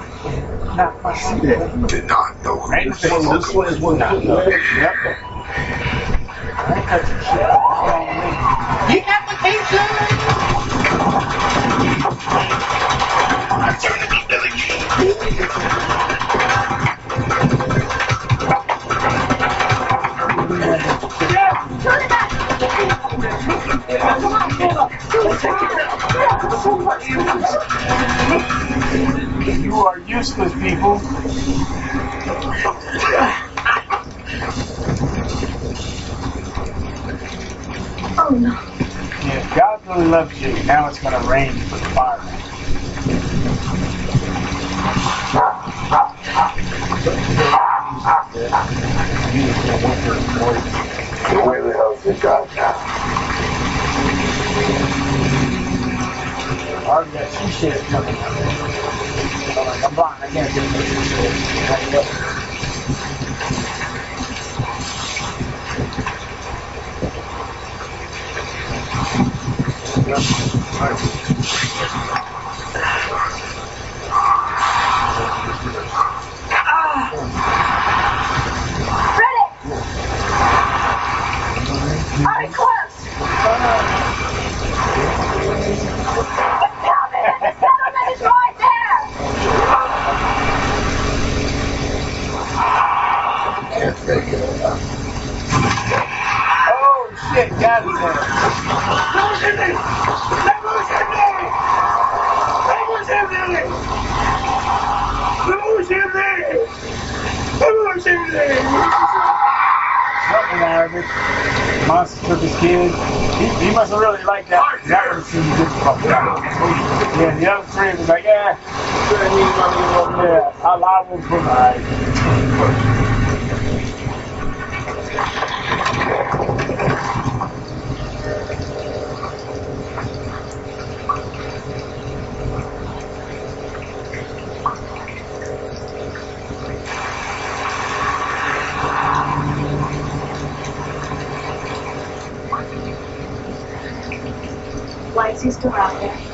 Not my. Did not know Right the this was. This one is one. Not know. Really loves you. Now it's gonna rain for the fireman. Where the hell's the God now? I already got two shit coming. I'm blind. I can't do this. Like, look. Yep. Ready! Are we close? The settlement! The settlement is right there! Can't fake it. Oh shit, got his ass. Something Arabic. Monster took his kid. He, he must have really liked that. That have seemed good fuck. Yeah, the other three was like, yeah. Yeah, Allah will provide. Why is he still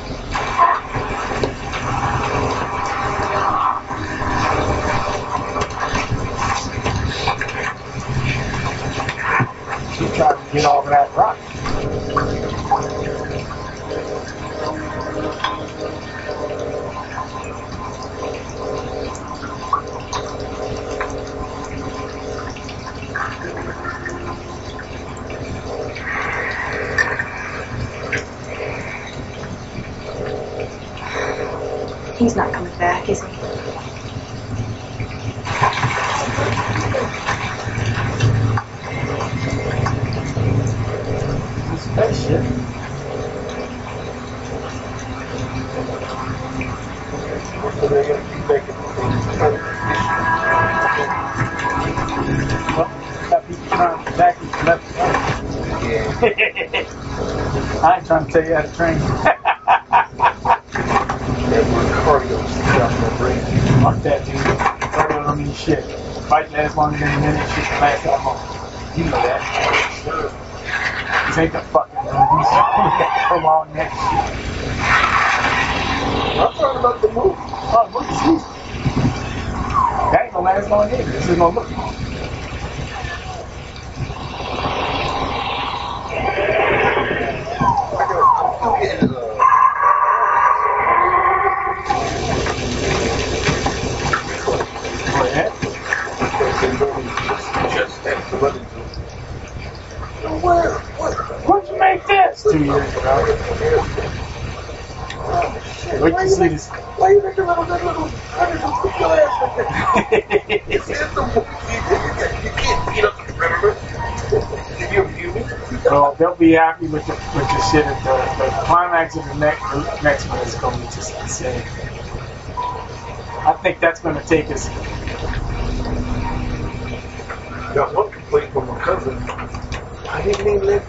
Tell you how to train. Fuck that, dude. Cardio don't mean shit. Fight lasts longer than a minute, shit can last that long. You know that. This ain't the fucking movies. Prolong that shit. I'm talking about the movie. Oh, look at this. That ain't gonna last long either. This is gonna look long. Go ahead. Where? What? Where'd you make this? Two years ago. Wait to see this. Why you make a little, that little, hundred and put your ass like in the. You can't? So they'll be happy with the with the shit. At the, the climax of the next next one is going to just insane. I think that's going to take us. Got one complaint from my cousin. Why didn't they let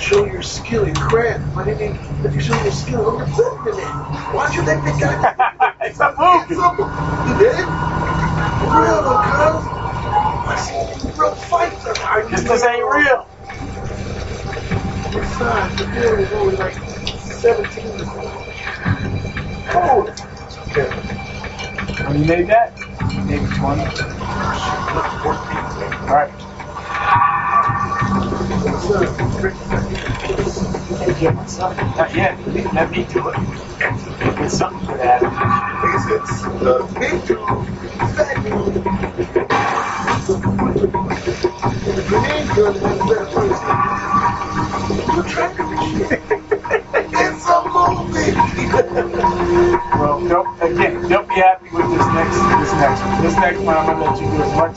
show your skill in craft? Why didn't they let you show your skill on the president? Why'd you let the guy? it's a movie. You did? Real though, cuz. I see real fights. This just ain't real. Besides, the bill is only like 17 or something. Oh, okay. When you made that, maybe 20. Right. Can't get myself. Not yet. Let me do it. Get something for that. It's the big dude, fat dude. The better place. You're trying to shit. Well, don't, again, don't be happy with this next, this next one. This next one, I'm gonna let you do as much.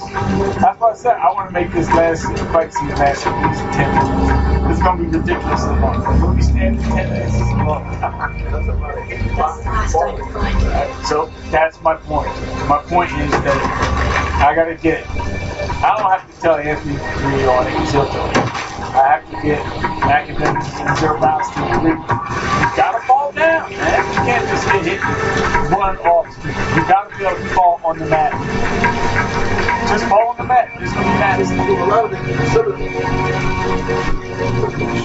That's what I said. I want to make this last fight scene the last at least 10 minutes. It's gonna be ridiculously long. The movie stands 10 minutes. It's long. So that's my point. My point is that I gotta get. I don't have to tell Anthony to Lee on it he'll tell me. I have to get academics and zero balance to agree. You gotta down. You can't just get hit run off. You gotta be able to fall on the mat. Just fall on the mat. Just when the mat is A lot of it, some it,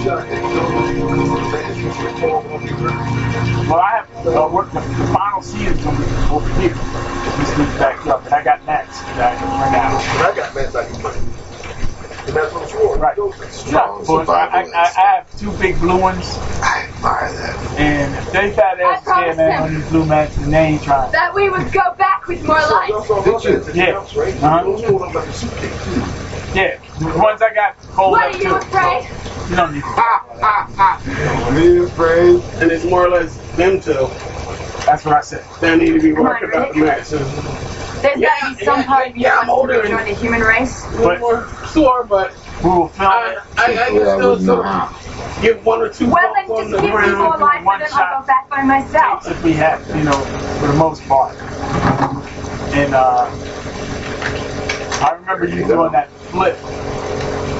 shot at but we're, the, the final scene is over here. We sneak back up, and I got Max back right now. I got Matt back in play. And that's what you Right. Strong Boys, I, I, I I have two big blue ones, I admire that. and if they fat ass I yeah, man, on these blue mats, and they ain't trying. That we would go back with more life. Yeah. Uh-huh. Yeah. The ones I got fold What up are you too. afraid? You don't need to. Me afraid, Are you afraid? and it's more or less them two That's what I said. They need to be Come on, working out matches. There's gotta be some yeah, part of you yeah, that I'm wants older to and- join the human race. But more sore, but we will film I, it. I, I can Yeah, I still wouldn't some, know. get one or two Well, then just give me more life and then I'll go back by myself. if we have, you know, for the most part. And uh, I remember you doing that flip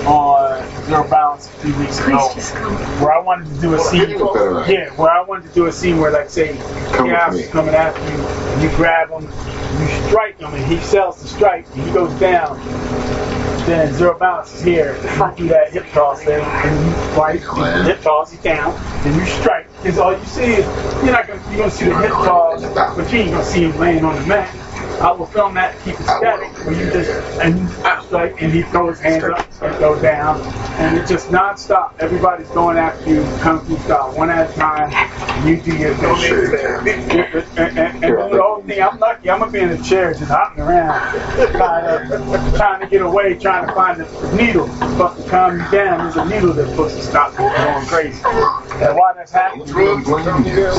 on Zero Balance a few weeks ago, Please just come. where I wanted to do a scene. Yeah, where I wanted to do a scene where, like, say, Come with Chaos is coming after you, and you grab him, you strike him, and he sells the strike, and he goes down. Then Zero Balance is here, you do that hip toss thing, and you fight, you hip toss, he's down, and you strike. Because all you see is, you're not gonna, you're gonna see the hip toss, but you ain't gonna see him laying on the mat. I will film that, keep it static, where you just, and you strike, and he throws his hands up, and goes down, and it's just non-stop. Everybody's going after you, kung fu style, one at a time, and you do your thing. Sure, And, and, and, and the whole thing, I'm lucky, I'm gonna be in a chair just hopping around, trying to, trying to get away, trying to find the needle, supposed to calm you down. There's a needle that's supposed to stop you from going crazy. And why that's happening? Drugs,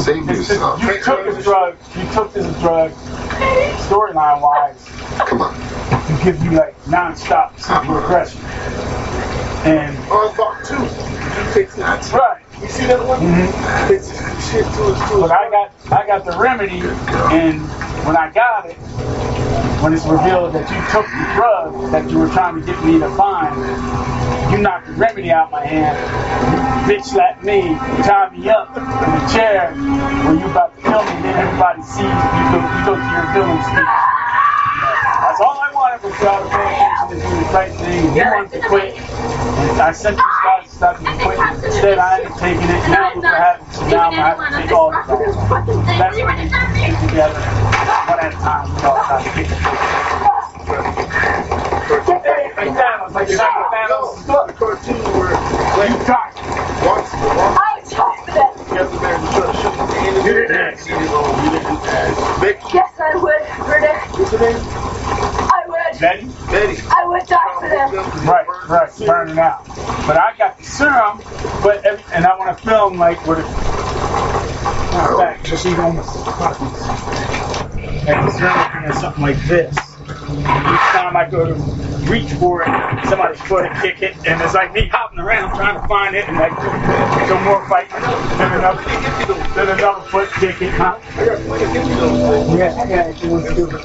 save It's just, yourself. you took this drug, you took this drug, storyline wise, Come on. to give you like non-stop super aggression. And oh, On thought two. You take it. that's right. You see that one? Mhm. Fix it. Shit to it, to But I got I got the remedy, and when I got it, when it's revealed that you took the drug that you were trying to get me to find, you knocked the remedy out my hand. Bitch slapped me, tied me up in the chair when you about to kill me, and then everybody sees you go you go to your villain speech. That's all I wanted was y'all to pay attention to do the right thing. You wanted to quit. I sent these guys to stop you from quitting. Instead, I ended up taking it. Now look what happened. So now I'm going to have to take all the time. That's when you get together, one at a time. You know, try to kick it. Like Thanos, like you're not the Thanos. the cartoon where You got once once I was tired of that. you have to man try to shoot the end of You the didn't day. ask. You know, you didn't ask. Vic, Yes, I would, Britta. what's your name? I would. Betty? Betty. I would die for them. Right, right, burning out. But I got the serum, but every, and I want to film like with it. Matter of fact, just even almost like the serum is something like this. Each time I go to reach for it, somebody's foot and kick it, and it's like me hopping around trying to find it, and like some more fighting, then another, then another foot kick it, huh? Yeah, yeah, it wants to do it.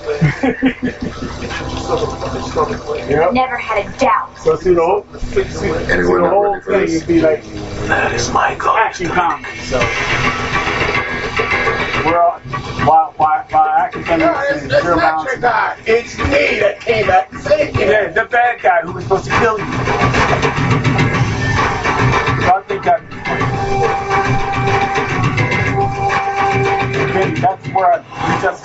yep. Never had a doubt. So through the whole, through the whole thing, this? it'd be like That is my God. action comedy. So all, why, why, why comedy It's, is it's zero not your guy. It's me that came back to save you. Yeah, the bad guy who was supposed to kill you. So I think that. Maybe that's where we just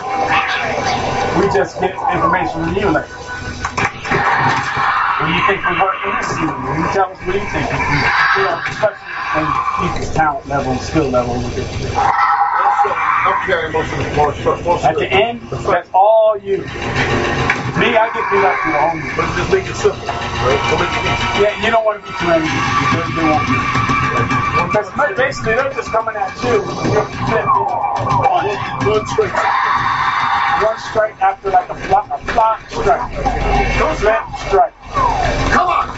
we just get information from you like. When you think we're working this scene, you tell us what you think. You know, especially when people's talent level, and skill level. It. I'm carrying most of the most, most At of the end, that's all you. Me, I get beat up to the home. But just make it simple, right? Don't make it easy. Yeah, you don't want to be too angry. They, they won't be. Because basically, they're just coming at you. You're flip, you know, one, One straight. one strike after like a fly, a fly strike. Flip strike. Come on.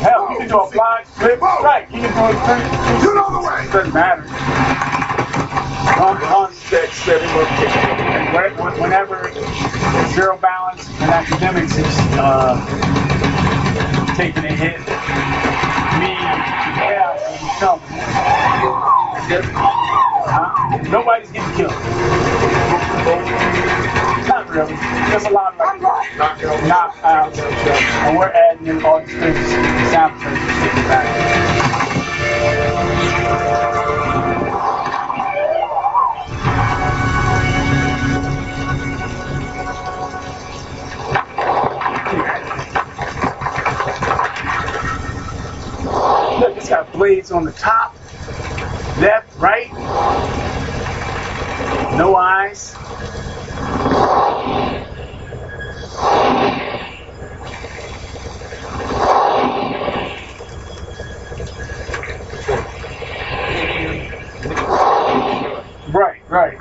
Hell, you can do a fly flip strike. You can do it three. You know the way. Doesn't matter. One, one, That when- when- whenever zero balance and academics is uh, taking a hit, me, yeah, something. Nobody's getting killed. Not really. There's a lot of like knockouts, and we're adding in all these things, sound shit back. On the top, left, right. No eyes. Right, right.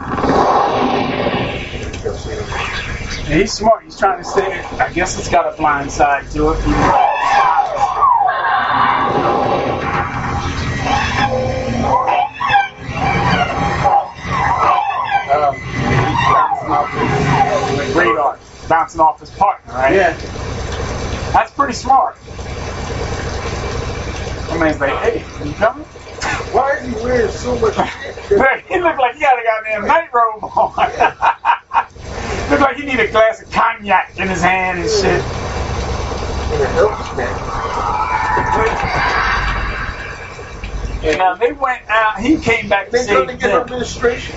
He's smart. He's trying to say, I guess it's got a blind side to it. Bouncing off his partner, right? Yeah. That's pretty smart. I man's like, hey, you coming? Why is he wearing so much shit? he looked like he had a goddamn night robe on. looked like he need a glass of cognac in his hand and shit. Now they went out. He came back to They save trying to get them. administration.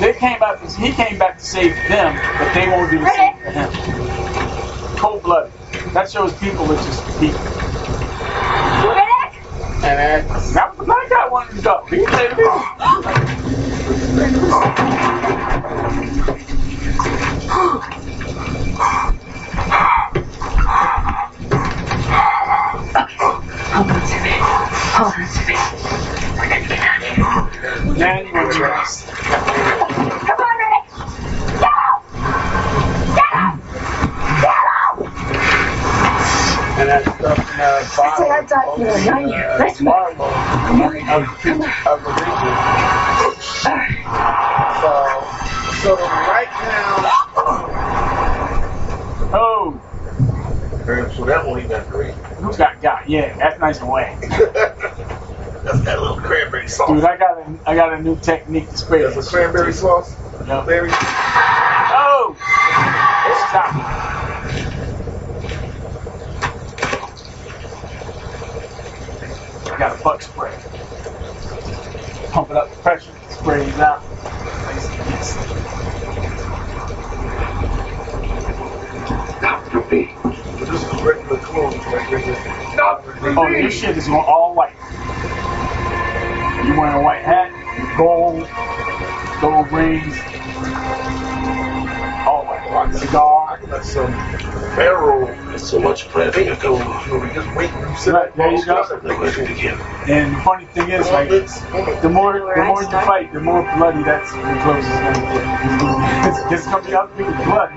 They came back. To, he came back to save them, but they won't do the same for him. Cold blooded. That shows people are just nice and wet. That's that little cranberry sauce. Dude, I got a, I got a new technique to spray That's a cranberry sauce. Yep. Oh! Stop. I got a butt spray. Pump it up the pressure, sprays out. Dr. B. This is regular clothes right here. Dr. This shit is on all white. You wearing a white hat, gold, gold rings, all white. Cigar. I got some barrel. There's so much bread in it. You know, we just wait. You sit Right, there you go. again. And the funny thing is, like, the more the more you fight, the more bloody that's the close is gonna get. It's, it's gonna be blood,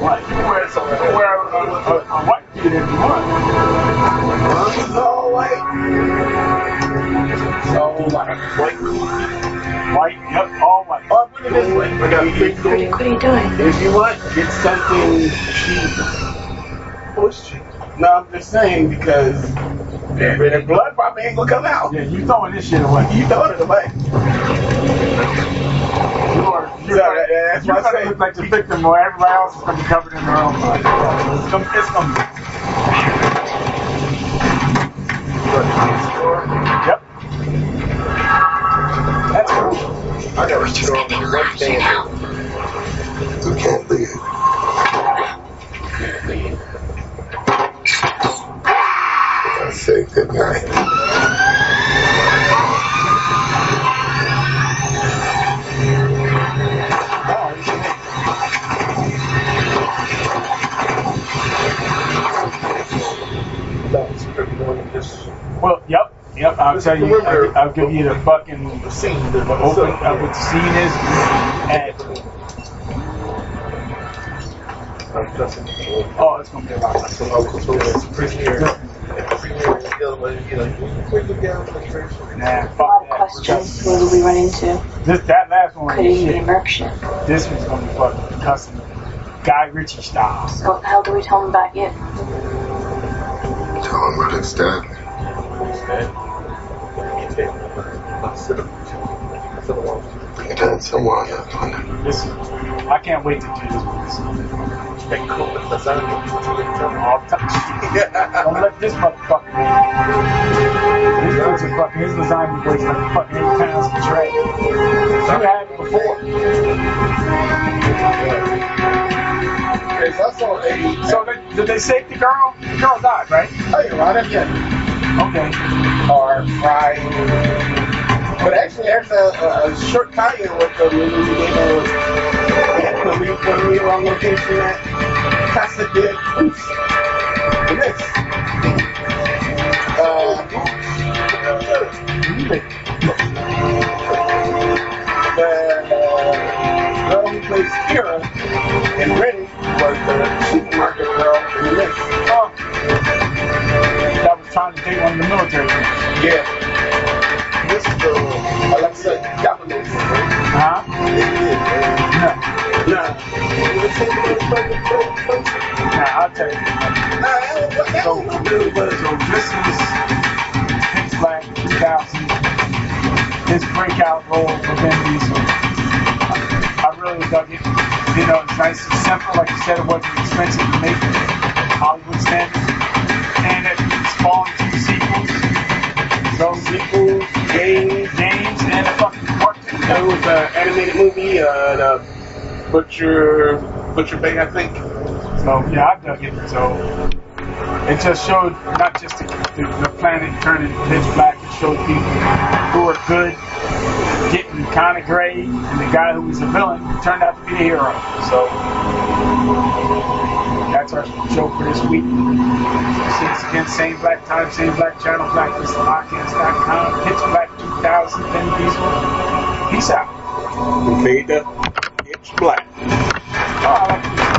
want. You can wear, you can wear a, a, a white if you want. So white. So like white. White, yep, all white. Oh, put it this way. A What are you, what are you doing? If you want, get something cheap. What's cheap? No, I'm just saying because the blood probably ain't gonna come out. Yeah, you throwing this shit away. You throwing it away. You are, you're, yeah, that's you're what I say. look like the victim while everybody else is gonna be covered in their own blood. It's gonna, it's gonna Yep. That's cool. I got a store on one thing. You can't leave. I say good night. I'll tell you. I'll. I'll give you the fucking scene. The open of what the scene is. And oh, it's gonna be a lot. So local so it's premier. Premier together, you know, you put together the Nah, A lot fuck of that. questions. What did we run into? This that last one Could was it be a shit. This one's gonna be fucking custom, Guy Ritchie style. So what the hell do we tell them about you? Tell him what it's done. You done someone up on it. Listen, I can't wait to do this with this. Time. Don't let this motherfucker. This dudes are fucking, his lasagna weighs like fucking eight pounds per tray. You had it before. There's also a. So they, did they save the girl? The girl died, right? Oh, yeah, right end. Okay. Or fried. But actually, there's a, a, short tie-in with the movie. Know when we when we were on location at Casa de Oops. This. Uh, the girl who plays Kyra in Riddick was the supermarket girl in the trying to date one of the military people. Yeah. This is the Alexa Davalos. Huh? No. Nah. Nah, I'll tell you. So, so this is Pitch Black 2000. His breakout role for Vin Diesel. I really dug it. You know, it's nice and simple. Like you said, it wasn't expensive to make Hollywood standards. And it spawned two sequels. So sequels, games, games, and a fucking cartoon. There was an animated movie, uh, the Butcher Butcher Bay, I think. So yeah, I dug it. So it just showed not just the, the, the planet turning pitch black, it showed people who are good getting kind of gray, and the guy who was the villain turned out to be the hero. So that's our show for this week. Since again, same black time, same black channel, blacklistlockins.com, pitch black 2000, Vin Diesel. Peace out. Vader, it's black. Oh,